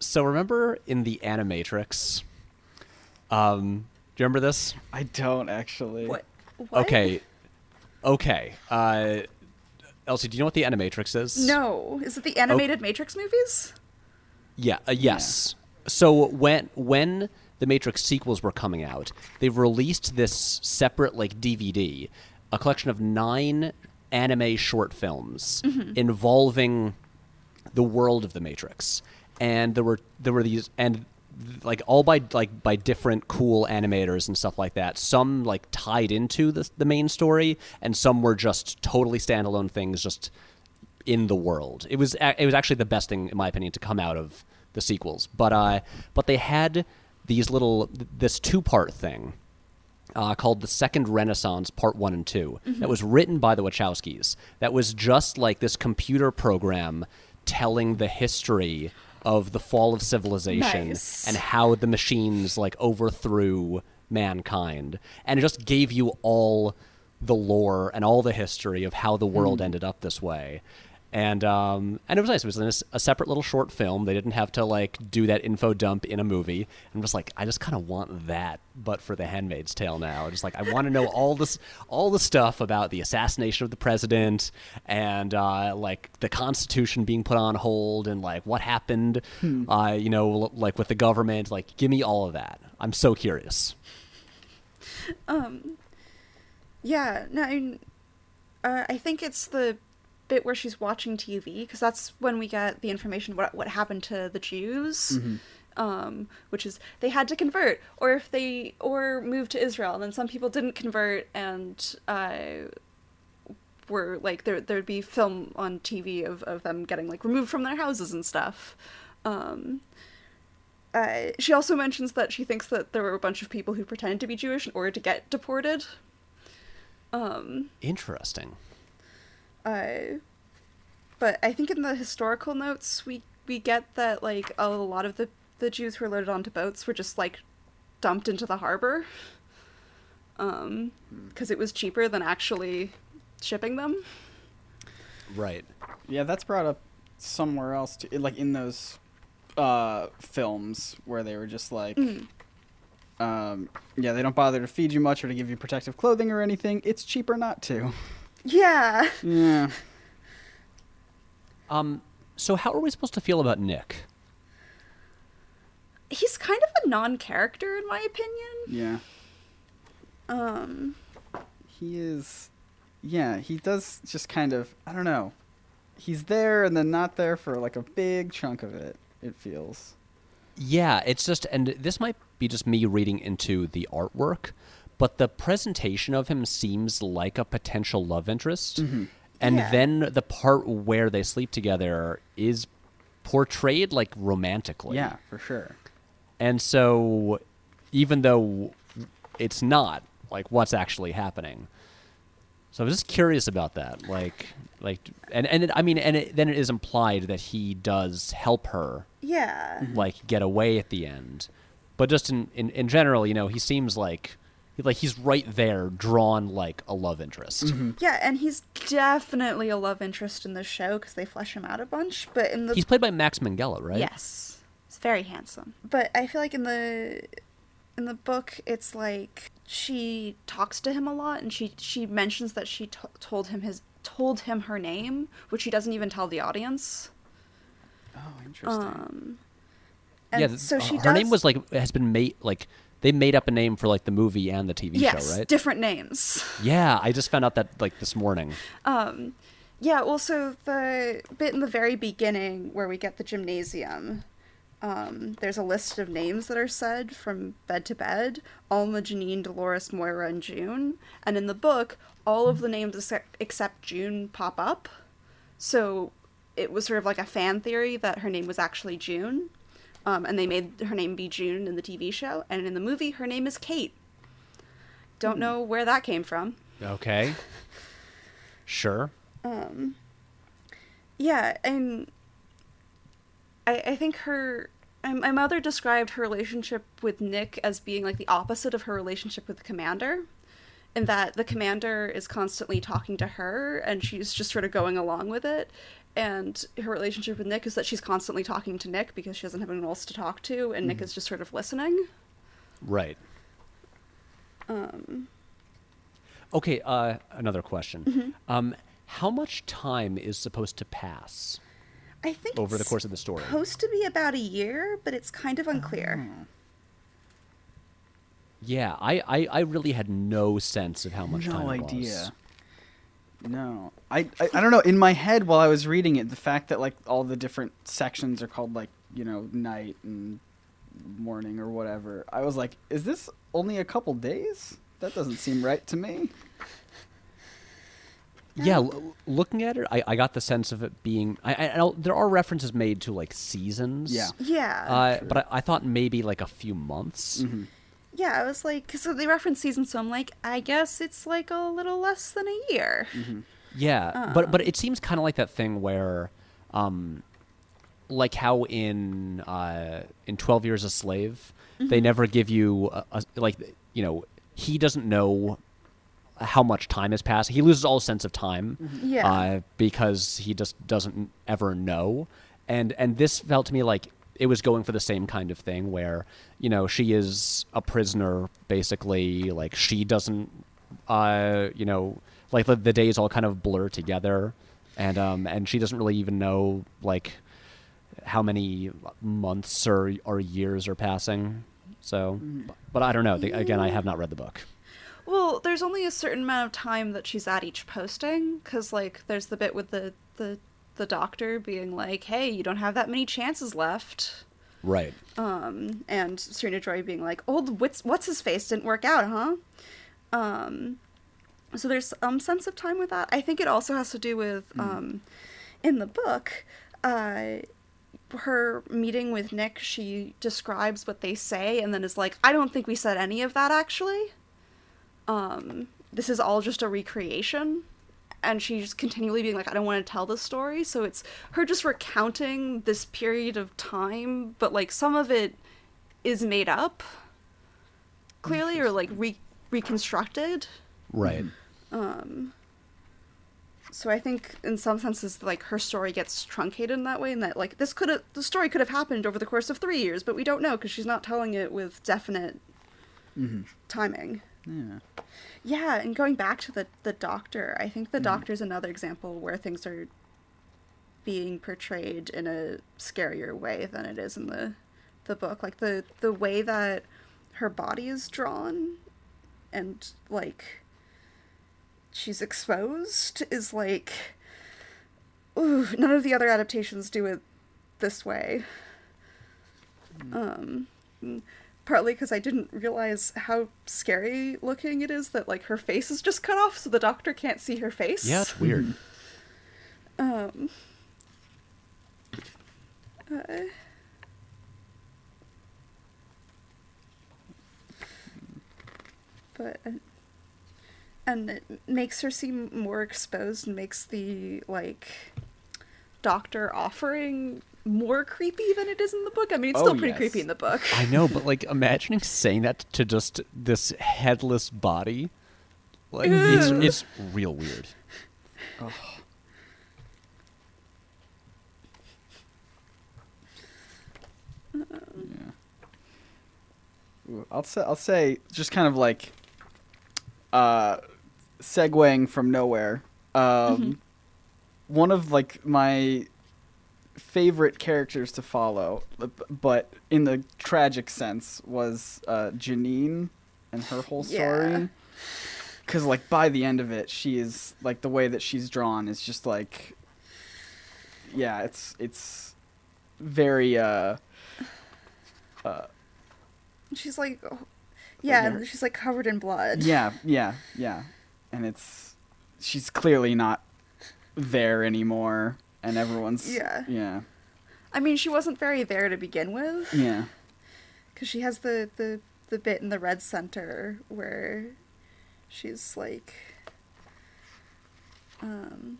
so remember in the Animatrix. Um, do you remember this? I don't actually. what, what? Okay. Okay. Uh, Elsie, do you know what the Animatrix is? no is it the animated matrix movies Yeah. Uh, yes. So when when the Matrix sequels were coming out, they've released this separate like DVD, a collection of nine anime short films involving the world of the Matrix, and there were there were these and like all by like by different cool animators and stuff like that. Some like tied into the the main story, and some were just totally standalone things, just in the world. It was it was actually the best thing in my opinion to come out of the sequels. But uh but they had these little this two part thing uh, called the Second Renaissance Part One and 2 that was written by the Wachowskis. That was just like this computer program telling the history of the fall of civilization Nice. and how the machines like overthrew mankind, and it just gave you all the lore and all the history of how the world ended up this way. And um, and it was nice. It was in a, a separate little short film. They didn't have to like do that info dump in a movie. I'm just like, I just kind of want that, but for The Handmaid's Tale now. Just like I want to know all this, all the stuff about the assassination of the president and uh, like the Constitution being put on hold and like what happened, uh, you know, like with the government. Like, give me all of that. I'm so curious. Um. Yeah, no, I, uh, I think it's the bit where she's watching TV because that's when we get the information what what happened to the Jews, um, which is they had to convert, or if they or move to Israel, and then some people didn't convert, and uh, were like there there'd be film on TV of, of them getting like removed from their houses and stuff. Um, uh, she also mentions that she thinks that there were a bunch of people who pretended to be Jewish in order to get deported. Um, Interesting. Uh, but I think in the historical notes we we get that like a lot of the the Jews who were loaded onto boats were just like dumped into the harbor, um, because it was cheaper than actually shipping them. Right. Yeah, that's brought up somewhere else, too, like in those uh, films where they were just like, um, yeah, they don't bother to feed you much or to give you protective clothing or anything. It's cheaper not to. Yeah. Yeah. Um. So how are we supposed to feel about Nick? He's kind of a non-character in my opinion. Yeah. Um, He is. Yeah, he does just kind of. I don't know. He's there and then not there for like a big chunk of it. It feels. Yeah, it's just, and this might be just me reading into the artwork, but the presentation of him seems like a potential love interest. Mm-hmm. And Yeah. then the part where they sleep together is portrayed like romantically. Yeah, for sure. And so, even though it's not, like, what's actually happening. So I was just curious about that, like, like, and and it, I mean, and it, then it is implied that he does help her yeah. like get away at the end. But just in, in, in general, you know, he seems like like he's right there, drawn like a love interest. Yeah, and he's definitely a love interest in the show because they flesh him out a bunch. But in the He's played by Max Minghella, right? Yes. He's very handsome. But I feel like in the in the book it's like she talks to him a lot and she she mentions that she t- told him his told him her name, which she doesn't even tell the audience. Oh, interesting. Um and yeah. so she her does name was like has been made like they made up a name for like the movie and the TV yes, show, right? different names. yeah, I just found out that like this morning. Um, yeah, well, so the bit in the very beginning where we get the gymnasium, um, there's a list of names that are said from bed to bed Alma, Janine, Dolores, Moira, and June. And in the book, all of the names except, except June pop up. So it was sort of like a fan theory that her name was actually June. Um, and they made her name be June in the TV show. And in the movie, her name is Kate. Don't know where that came from. Okay. Sure. Um. Yeah, and I I think her my- my mother described her relationship with Nick as being like the opposite of her relationship with the commander. In that the commander is constantly talking to her and she's just sort of going along with it. And her relationship with Nick is that she's constantly talking to Nick because she doesn't have anyone else to talk to, and Nick is just sort of listening. Right. Um, Okay. Uh, another question. Mm-hmm. Um, how much time is supposed to pass I think over the course of the story? supposed to be about a year, but it's kind of unclear. Yeah, I, I, I really had no sense of how much no time it idea. was. No, I, I I don't know. In my head, while I was reading it, the fact that like all the different sections are called like you know night and morning or whatever, I was like, is this only a couple days? That doesn't seem right to me. Yeah, l- looking at it, I, I got the sense of it being. I, I, I there are references made to like seasons. Yeah. Yeah. Uh, but I, I thought maybe like a few months. Mm-hmm. Yeah, I was like, so they reference season, so I'm like, I guess it's like a little less than a year. Yeah, but but it seems kind of like that thing where, um, like how in uh, in Twelve Years a Slave, they never give you a, a, like you know he doesn't know how much time has passed. He loses all sense of time. Yeah. Uh, because he just doesn't ever know, and and this felt to me like it was going for the same kind of thing where you know she is a prisoner basically like she doesn't uh you know like the, the days all kind of blur together and um and she doesn't really even know like how many months or or years are passing. So but i don't know. The- again i have not read the book. Well, there's only a certain amount of time that she's at each posting, because like there's the bit with the the the doctor being like, "Hey, you don't have that many chances left," right um, and Serena Joy being like, "Old what's what's his face didn't work out, huh?" Um, so there's some sense of time with that. I think it also has to do with um, in the book, uh, her meeting with Nick. She describes what they say and then is like, "I don't think we said any of that actually. Um, this is all just a recreation." And she's continually being like, "I don't want to tell this story." So it's her just recounting this period of time, but like some of it is made up, clearly, or like re- reconstructed. Right. Um, so I think in some senses like her story gets truncated in that way and that like this could have the story could have happened over the course of 3 years but we don't know because she's not telling it with definite timing. Yeah. Yeah, and going back to the the doctor, I think the doctor is another example where things are being portrayed in a scarier way than it is in the the book. Like the the way that her body is drawn and like she's exposed is like ooh, none of the other adaptations do it this way. Um partly because I didn't realize how scary looking it is that like her face is just cut off so the doctor can't see her face. Yeah, it's weird. Um. uh, but and it makes her seem more exposed and makes the like doctor offering more creepy than it is in the book. I mean, it's Oh, still pretty yes. creepy in the book. I know, but like imagining saying that to just this headless body, like it's it's real weird. Ooh, I'll say I'll say just kind of like uh segueing from nowhere. Um one of like my favorite characters to follow, but in the tragic sense was uh Janine and her whole story. Yeah. Cuz like by the end of it she is like the way that she's drawn is just like yeah, it's it's very uh uh She's like, oh, yeah, Yeah. she's like covered in blood. Yeah, yeah, yeah. And it's she's clearly not there anymore and everyone's Yeah. Yeah. I mean, she wasn't very there to begin with. Yeah. because she has the the the bit in the red center where she's like um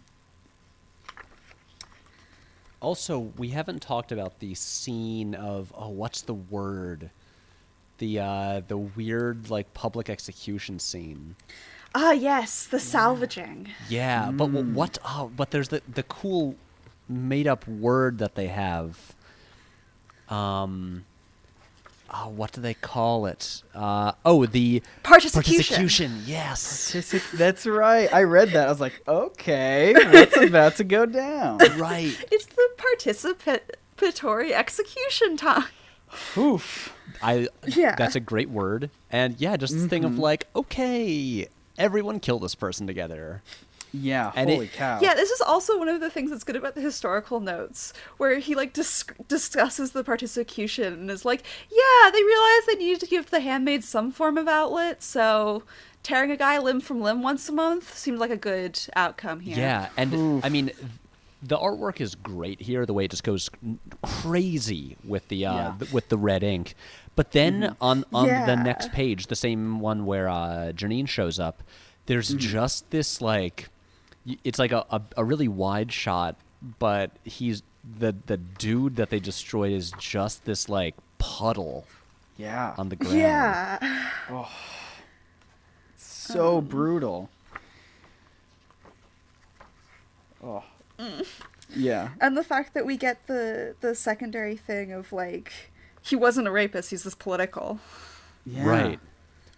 Also, we haven't talked about the scene of oh, what's the word? The uh the weird like public execution scene. ah yes the salvaging Yeah, but wh- what? Oh, but there's the the cool made up word that they have. Um. Oh, what do they call it? Uh, oh, the Particicution. particicution, Yes, That's right. I read that. I was like, "Okay, what's about to go down?" right. it's the participatory execution time Oof. I Yeah. that's a great word. And yeah, just this thing of like, okay, everyone kill this person together. Yeah, And holy it- cow. yeah this is also one of the things that's good about the historical notes where he like dis- discusses the particicution and is like yeah they realized they needed to give the handmaids some form of outlet so tearing a guy limb from limb once a month seemed like a good outcome here Yeah, and Oof. I mean, the artwork is great here. The way it just goes crazy with the uh, Yeah. th- with the red ink, but then on on the next page, the same one where uh, Janine shows up, there's just this like, y- it's like a, a, a really wide shot, but he's the the dude that they destroyed is just this like puddle Yeah. on the ground. yeah Oh, so um. brutal. Oh. Yeah. and the fact that we get the the secondary thing of like he wasn't a rapist he's just political Yeah. Right.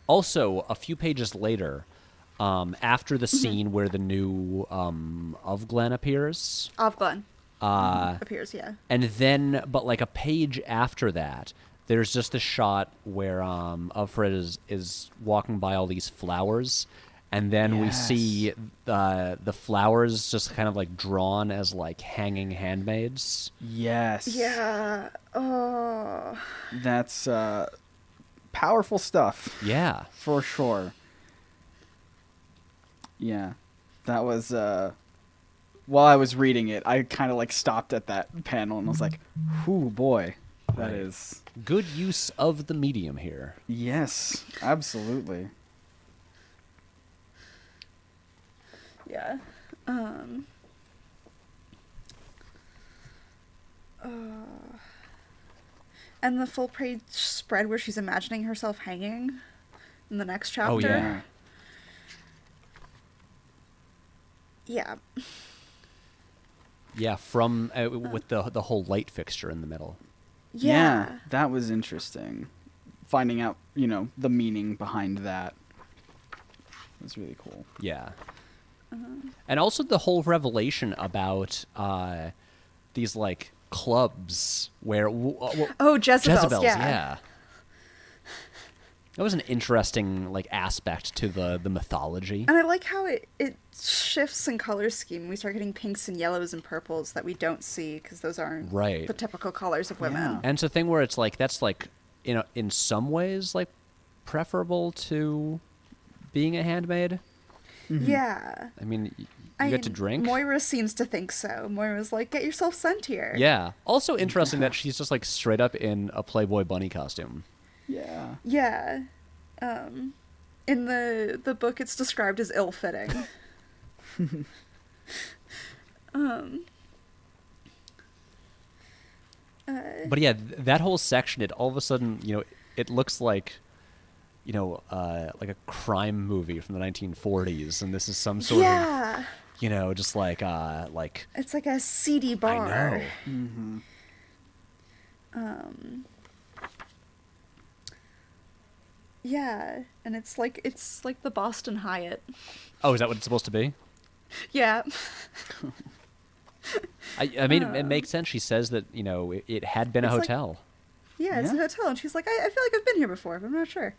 Also, a few pages later, um, after the scene where the new um, Ofglen appears, Ofglen uh, appears yeah and then, but like a page after that, there's just a shot where um, Offred is is walking by all these flowers, and then we see uh, the flowers just kind of like drawn as like hanging handmaids. Yes. yeah oh That's uh powerful stuff. Yeah. for sure. Yeah, that was. uh While I was reading it, I kind of like stopped at that panel and was like, "Whoo, boy, that Right. is." Good use of the medium here. Yes, absolutely. Yeah. Um. Uh, and the full page spread where she's imagining herself hanging in the next chapter. Oh, yeah. Yeah. Yeah, from uh, with the the whole light fixture in the middle. Yeah. that was interesting. Finding out, you know, the meaning behind that was really cool. Yeah. Uh-huh. And also the whole revelation about uh, these like clubs where w- w- Oh, Jezebel's, Jezebels, yeah. yeah. That was an interesting like aspect to the the mythology. And I like how it, it shifts in color scheme. We start getting pinks and yellows and purples that we don't see because those aren't Right. the typical colors of women. Yeah. And it's a thing where it's like that's like you know in some ways like preferable to being a handmaid. Mm-hmm. Yeah. I mean, you I get to drink. Moira seems to think so. Moira's like, get yourself sent here. Yeah. Also interesting that she's just like straight up in a Playboy bunny costume. Yeah. Yeah. Um, in the the book, it's described as ill-fitting. um. Uh, But yeah, th- that whole section, it all of a sudden, you know, it looks like, you know, uh, like a crime movie from the 1940s, and this is some sort of, you know, just like, uh, like it's like a seedy bar. I know. Mm-hmm. Um. Yeah, and it's like it's like the Boston Hyatt. Oh, is that what it's supposed to be? Yeah. I, I mean, it makes sense. She says that you know it, it had been a It's like- hotel. Yeah, it's Yeah. a hotel, and she's like, I, I feel like I've been here before, but I'm not sure.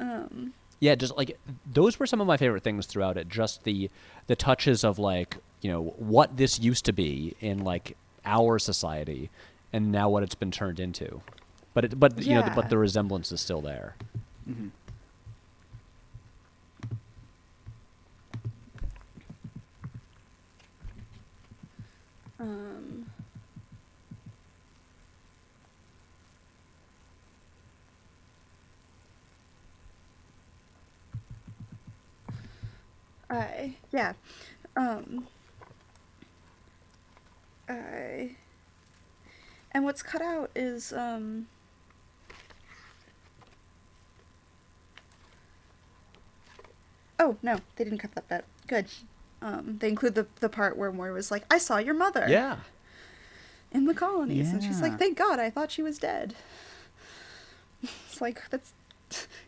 Um, Yeah, just like those were some of my favorite things throughout it. Just the the touches of like you know what this used to be in like our society, and now what it's been turned into. But it, but you know, Yeah. but the resemblance is still there. Mm-hmm. um, I yeah. Um, I and what's cut out is um. Oh no, they didn't cut that bit. Good. Um, they include the the part where Moira was like, "I saw your mother." Yeah. in the colonies and she's like thank god i thought she was dead it's like that's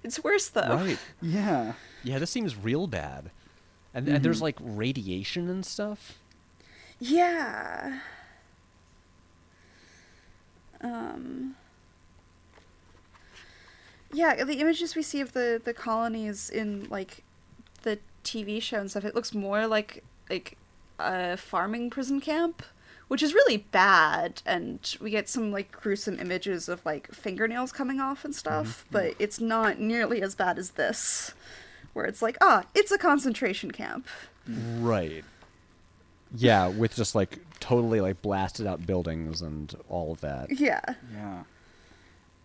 it's worse though Right. Yeah. Yeah, this seems real bad. And, and there's like radiation and stuff. yeah um yeah the images we see of the the colonies in like the tv show and stuff it looks more like like a farming prison camp which is really bad and we get some like gruesome images of like fingernails coming off and stuff but it's not nearly as bad as this where it's like ah it's a concentration camp Right. Yeah, with just like totally like blasted out buildings and all of that. yeah Yeah.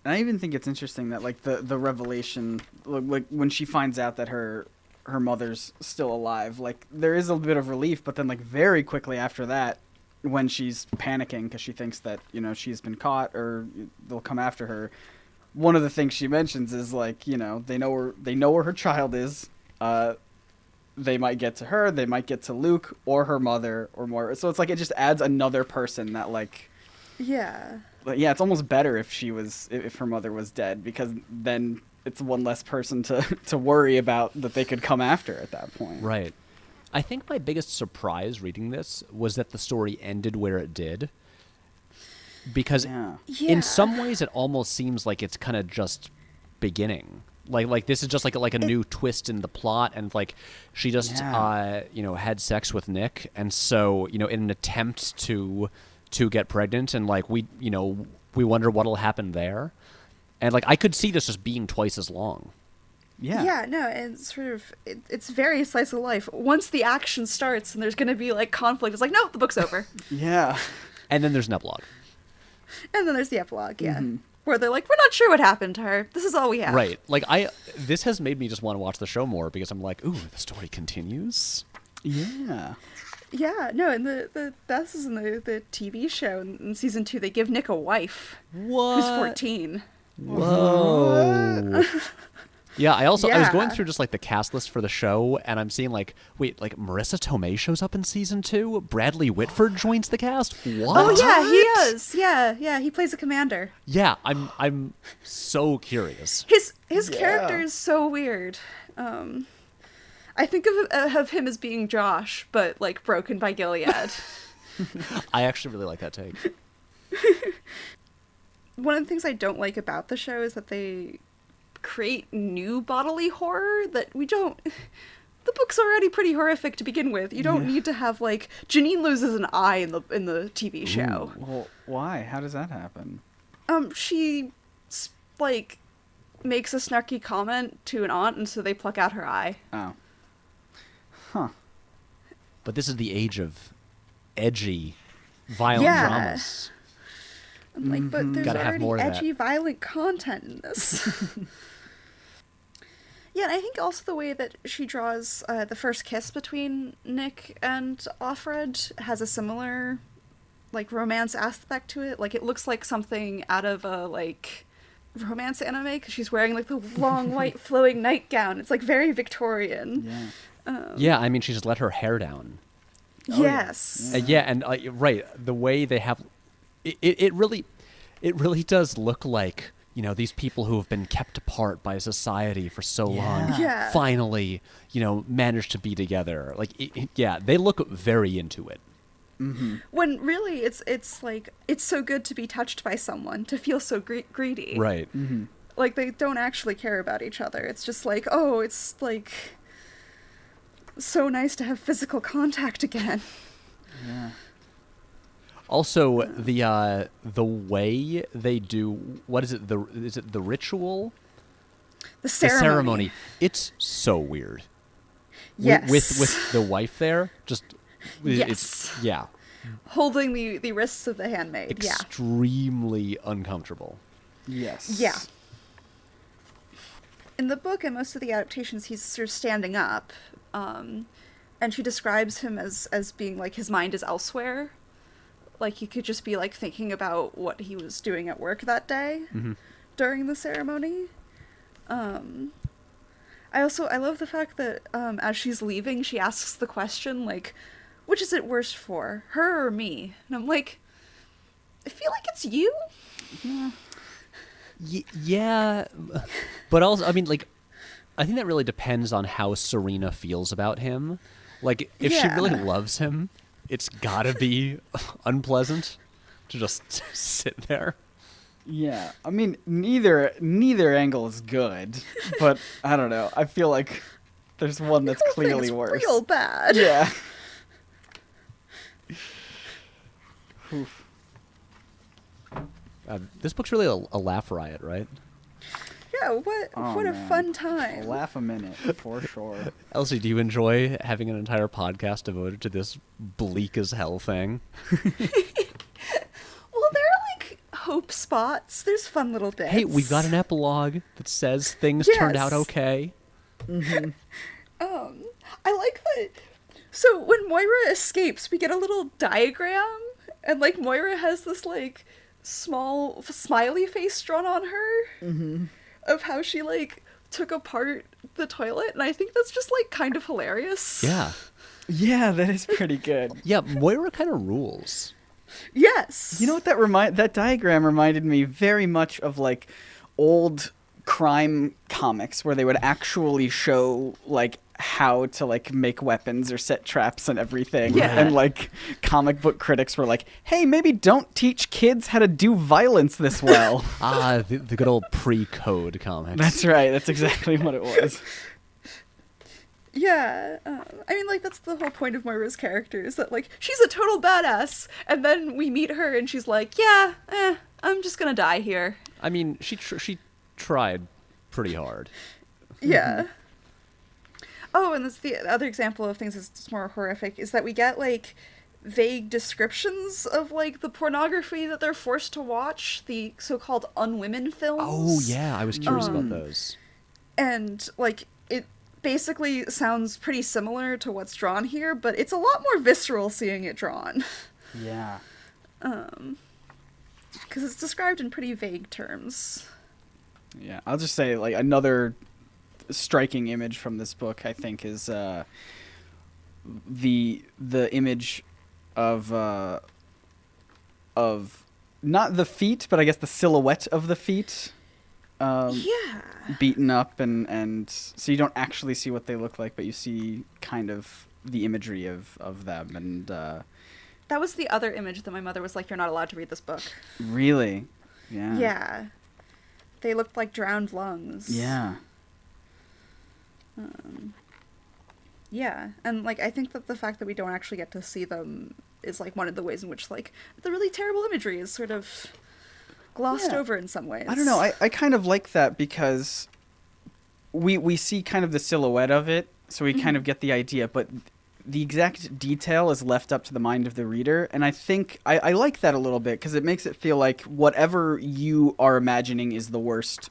And I even think it's interesting that like the the revelation like, like when she finds out that her her mother's still alive, like there is a bit of relief, but then like very quickly after that when she's panicking because she thinks that, you know, she's been caught or they'll come after her, one of the things she mentions is like, you know, they know where they know where her child is. Uh they might get to her, they might get to Luke or her mother or Moira. So it's like it just adds another person that like yeah but yeah, it's almost better if she was if if her mother was dead because then it's one less person to to worry about that they could come after at that point. Right. I think my biggest surprise reading this was that the story ended where it did. Because Yeah. Yeah. in some ways it almost seems like it's kind of just beginning. Like like this is just like a, like a new twist in the plot and like she just Yeah. uh you know had sex with Nick and so you know in an attempt to to get pregnant and like we you know we wonder what'll happen there. And like I could see this just being twice as long. Yeah. Yeah, no, and sort of it, it's very slice of life. Once the action starts and there's going to be like conflict, it's like no, the book's over. Yeah. And then there's an epilogue. and then there's the epilogue, yeah, mm-hmm. where they're like, we're not sure what happened to her. This is all we have. Right. Like I this has made me just want to watch the show more because I'm like, ooh, the story continues. Yeah. Yeah, no, and the the best is in the the TV show in, in season two. They give Nick a wife What? who's fourteen. Whoa. yeah, I also I was going through just like the cast list for the show, and I'm seeing like, wait, like Marisa Tomei shows up in season two. Bradley Whitford joins the cast. What? Oh yeah, he is. Yeah, yeah, he plays a commander. Yeah, I'm I'm so curious. His his Yeah. character is so weird. Um, I think of of him as being Josh, but like broken by Gilead. I actually really like that take. One of the things I don't like about the show is that they create new bodily horror that we don't. The book's already pretty horrific to begin with. You don't Yeah. need to have like Janine loses an eye in the in the TV show. Well, why? How does that happen? Um, she like makes a snarky comment to an aunt, and so they pluck out her eye. Oh. Huh. But this is the age of edgy, violent Yeah. dramas. I'm like, but there's Gotta already that. edgy, violent content in this. yeah, and I think also the way that she draws uh, the first kiss between Nick and Offred has a similar, like, romance aspect to it. Like, it looks like something out of a, like, romance anime because she's wearing, like, the long, white, flowing nightgown. It's, like, very Victorian. Yeah. Um, Yeah, I mean, she just let her hair down. Oh, yes. Uh, yeah, and uh, right, the way they have it, it, it really, it really does look like you know these people who have been kept apart by society for so long Yeah. Yeah. finally you know managed to be together. Like, it, it- yeah, they look very into it. Mm-hmm. When really it's it's like it's so good to be touched by someone to feel so gre- greedy. Right. Mm-hmm. Like they don't actually care about each other. It's just like oh, it's like so nice to have physical contact again. Yeah. Also, the uh, the way they do what is it? The is it the ritual? The ceremony. The ceremony. It's so weird. Yes. With with the wife there, just it- it's Yes. yeah, holding the the wrists of the handmaid. Yeah. extremely uncomfortable. Yes. Yeah. In the book and most of the adaptations, he's sort of standing up, um, and she describes him as as being like his mind is elsewhere, like he could just be like thinking about what he was doing at work that day during the ceremony. Um, I also I love the fact that um, as she's leaving, she asks the question like, "Which is it worse for, her or me?" And I'm like, I feel like it's you. Y- yeah, but also, I mean, like, I think that really depends on how Serena feels about him. Like, if she really loves him, it's gotta be unpleasant to just sit there. Yeah. I mean, neither neither angle is good, but I don't know. I feel like there's one that's clearly worse. Real bad. Yeah. Oof. Uh, this book's really a, a laugh riot, right? Yeah, what Oh, what a man. fun time. Laugh a minute for sure. Elsie, do you enjoy having an entire podcast devoted to this bleak as hell thing? Well, there are like hope spots. There's fun little bits. Hey, we've got an epilogue that says things turned out Yes. okay. Um, I like that. So when Moira escapes, we get a little diagram, and like Moira has this like small smiley face drawn on her of how she like took apart the toilet, and I think that's just like kind of hilarious. Yeah. Yeah, that is pretty good. Yeah, Moira kind of rules. Yes. You know what that remind that diagram reminded me very much of like old crime comics where they would actually show like how to like make weapons or set traps and everything Yeah. and like comic book critics were like hey maybe don't teach kids how to do violence this well Ah, the, the good old pre-code comics. that's right that's exactly what it was Yeah, um, I mean, like that's the whole point of Moira's character is that like she's a total badass, and then we meet her and she's like, "Yeah, eh, I'm just gonna die here." I mean, she tr- she tried pretty hard. Yeah. Oh, and this the other example of things that's more horrific is that we get like vague descriptions of like the pornography that they're forced to watch, the so-called unwomen films. Oh yeah, I was curious Um, about those. And like it basically sounds pretty similar to what's drawn here, but it's a lot more visceral seeing it drawn. Yeah. Um Because it's described in pretty vague terms. Yeah, I'll just say like another striking image from this book I think is uh, the the image of uh, of not the feet, but I guess the silhouette of the feet. Um, Yeah. beaten up and and so you don't actually see what they look like but you see kind of the imagery of of them and uh That was the other image that my mother was like, You're not allowed to read this book. really yeah Yeah. They looked like drowned lungs. yeah Um, yeah. And like I think that the fact that we don't actually get to see them is like one of the ways in which like the really terrible imagery is sort of glossed Yeah. over in some ways. I don't know. I, I kind of like that because we we see kind of the silhouette of it, so we kind of mm-hmm. get the idea, but the exact detail is left up to the mind of the reader, and I think I, I like that a little bit because it makes it feel like whatever you are imagining is the worst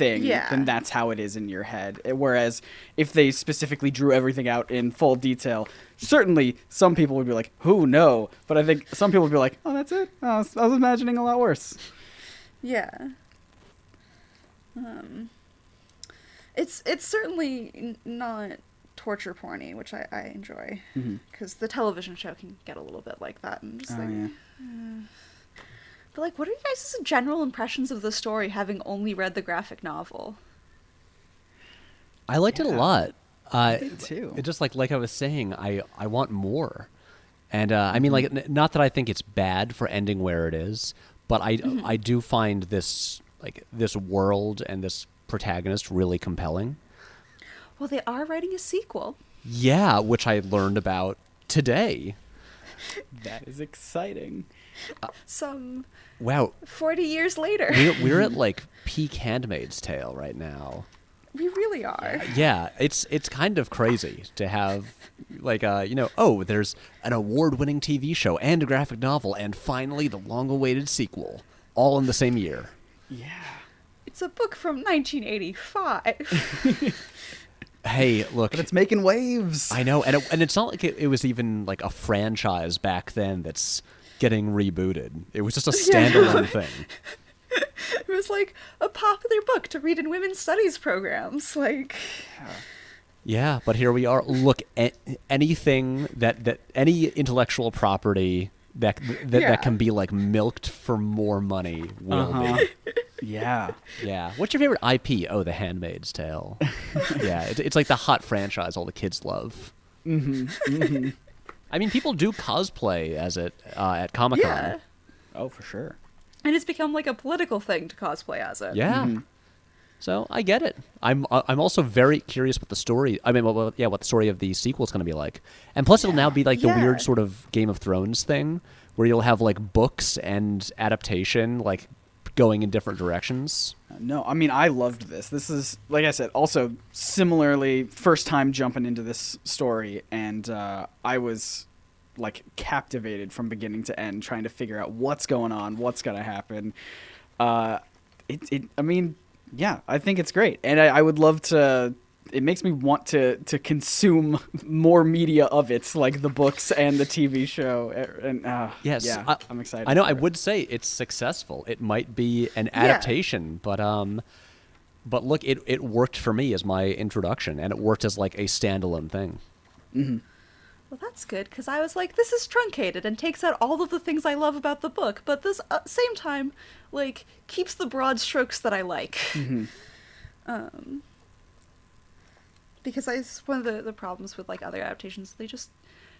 thing, Yeah. then that's how it is in your head. Eh, Whereas if they specifically drew everything out in full detail, certainly some people would be like, "Who no?" But I think some people would be like, "Oh, that's it. I was, I was imagining a lot worse." Yeah. Um, it's it's certainly not torture porny, which I, I enjoy because the television show can get a little bit like that and just Oh, like. yeah. But like, what are you guys' general impressions of the story, having only read the graphic novel? I liked it a Yeah. lot. Uh, did too. It just like like I was saying, I I want more, and uh, I mean Mm-hmm. like n- not that I think it's bad for ending where it is, but I Mm-hmm. I do find this like this world and this protagonist really compelling. Well, they are writing a sequel. Yeah, which I learned about today. That is exciting. Some Wow, forty years later, we're, we're at like peak Handmaid's Tale right now. we really are. Yeah, it's it's kind of crazy to have like uh you know oh there's an award-winning TV show and a graphic novel and finally the long-awaited sequel all in the same year. Yeah. It's a book from 1985. Hey, look, But it's making waves. I know, and it, and it's not like it, it was even like a franchise back then that's getting rebooted. It was just a Yeah. standalone thing. it was like a popular book to read in women's studies programs. Like, Yeah, yeah but here we are. Look, a- anything that that any intellectual property that that, Yeah. that can be like milked for more money will Uh-huh. be. yeah. Yeah. What's your favorite IP? Oh, The Handmaid's Tale. yeah, it's, it's like the hot franchise all the kids love. Mm-hmm. I mean, people do cosplay as it uh, at Comic Con. yeah. Oh, for sure. And it's become like a political thing to cosplay as it. Yeah. Mm-hmm. So I get it. I'm uh, I'm also very curious what the story. I mean, well, well, yeah, what the story of the sequel is going to be like. And plus, it'll now be like the Yeah. weird sort of Game of Thrones thing, where you'll have like books and adaptation like going in different directions. No, I mean I loved this. This is like I said, also similarly first time jumping into this story, and uh, I was like captivated from beginning to end, trying to figure out what's going on, what's gonna happen. Uh, it, it, I mean, yeah, I think it's great, and I, I would love to. It makes me want to to consume more media of it, like the books and the TV show. eh, And uh, Yes, yeah, I, I'm excited. I know. I it. would say it's successful. It might be an adaptation, but um, but look, it it worked for me as my introduction, and it worked as like a standalone thing. Well, that's good because I was like, this is truncated and takes out all of the things I love about the book, but this uh, same time, like, keeps the broad strokes that I like. Um, because I, one of the, the problems with like other adaptations. They just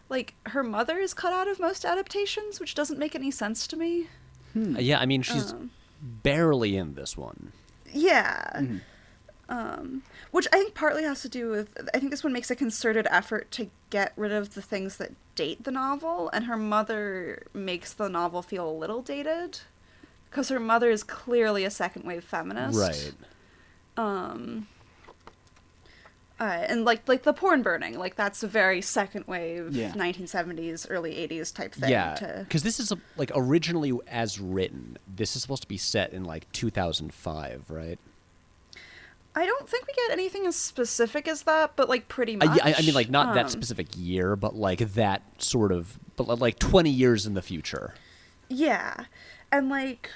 like her mother is cut out of most adaptations, which doesn't make any sense to me. Uh, yeah, I mean, she's Um. barely in this one. Yeah. Um, which I think partly has to do with I think this one makes a concerted effort to get rid of the things that date the novel, and her mother makes the novel feel a little dated because her mother is clearly a second wave feminist. Right. Um, Uh, and like like the porn burning, like that's a very second wave, Yeah. 1970s, early 80s type thing. yeah, to- because this is a, like originally as written. This is supposed to be set in like 2005, right? I don't think we get anything as specific as that, but like pretty much. yeah, I I mean, like not that Um, specific year, but like that sort of, but like 20 years in the future. Yeah. And like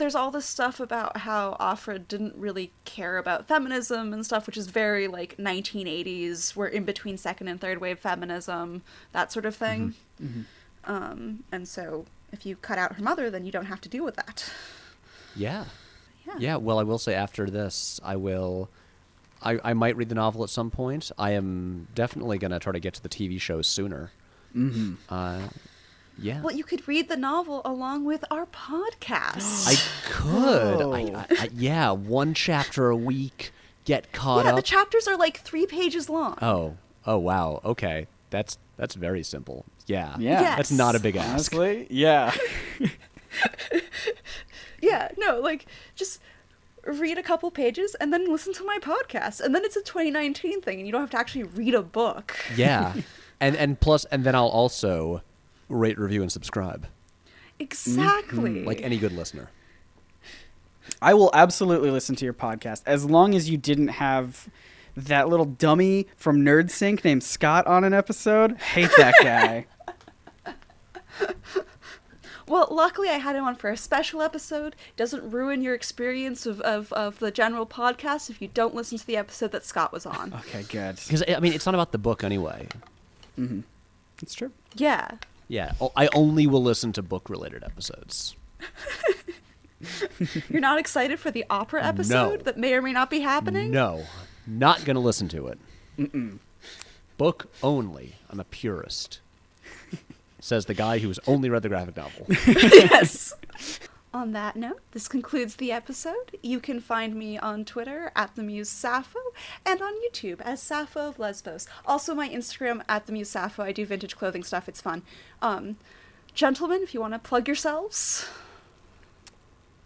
there's all this stuff about how Offred didn't really care about feminism and stuff, which is very like 1980s. We're in between second and third wave feminism, that sort of thing. Um, and so if you cut out her mother, then you don't have to deal with that. Yeah. Yeah. Yeah, well, I will say after this, I will. I, I might read the novel at some point. I am definitely going to try to get to the TV show sooner. Mm-hmm. Uh, yeah. Well, you could read the novel along with our podcast. I could. I, I, I, yeah, one chapter a week, get caught yeah, up. the chapters are like three pages long. oh, oh, wow. Okay, that's that's very simple. Yeah, Yeah. That's not a big ask. Honestly, yeah. Yeah, no, like just read a couple pages and then listen to my podcast, and then it's a 2019 thing, and you don't have to actually read a book. Yeah, and and plus, and then I'll also rate, review, and subscribe, Exactly. Mm-hmm. like any good listener. I will absolutely listen to your podcast as long as you didn't have that little dummy from NerdSync named Scott on an episode. Hate that guy. Well, luckily I had him on for a special episode. Doesn't ruin your experience of, of, of the general podcast if you don't listen to the episode that Scott was on. okay, good. Because I mean, it's not about the book anyway. Mm-hmm. It's true. Yeah. Yeah, oh, I only will listen to book-related episodes. You're not excited for the opera episode that may or may not be happening? No, not gonna listen to it. Book only. I'm a purist. Says the guy who's only read the graphic novel. yes. On that note, this concludes the episode. You can find me on Twitter at the Muse Sappho and on YouTube as Sappho of Lesbos. Also, my Instagram at the Muse Sappho. I do vintage clothing stuff. It's fun. Um, gentlemen, if you want to plug yourselves.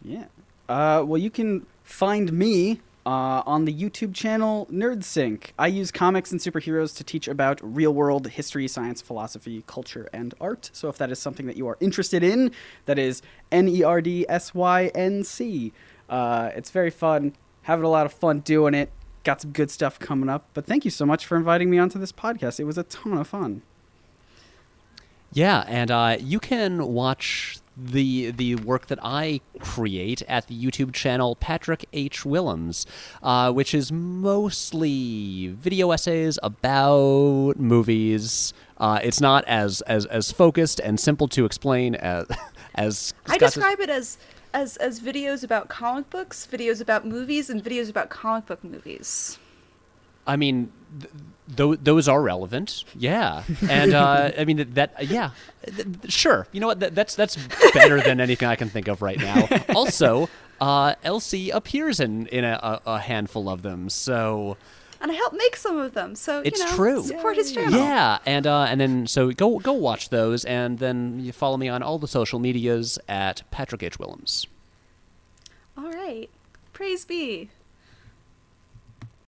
Yeah. Uh, well, you can find me uh, on the YouTube channel NerdSync. I use comics and superheroes to teach about real world history, science, philosophy, culture, and art. So if that is something that you are interested in, that is N E R D S Y N C. Uh, it's very fun. Having a lot of fun doing it. Got some good stuff coming up. But thank you so much for inviting me onto this podcast. It was a ton of fun. Yeah, and uh, you can watch the the work that I create at the YouTube channel Patrick H. Willems, uh, which is mostly video essays about movies. Uh, it's not as, as as focused and simple to explain as as I describe it as, as, as videos about comic books, videos about movies, and videos about comic book movies. I mean, th- th- those are relevant. Yeah, and uh, I mean that. Yeah, th- th- sure. You know what? That, that's that's better than anything I can think of right now. Also, uh, Elsie appears in in a, a, a handful of them, so And I helped make some of them, so, It's know, true. support his channel. yeah. And uh, and then so go go watch those, and then you follow me on all the social medias at Patrick H Willems. All right. Praise be.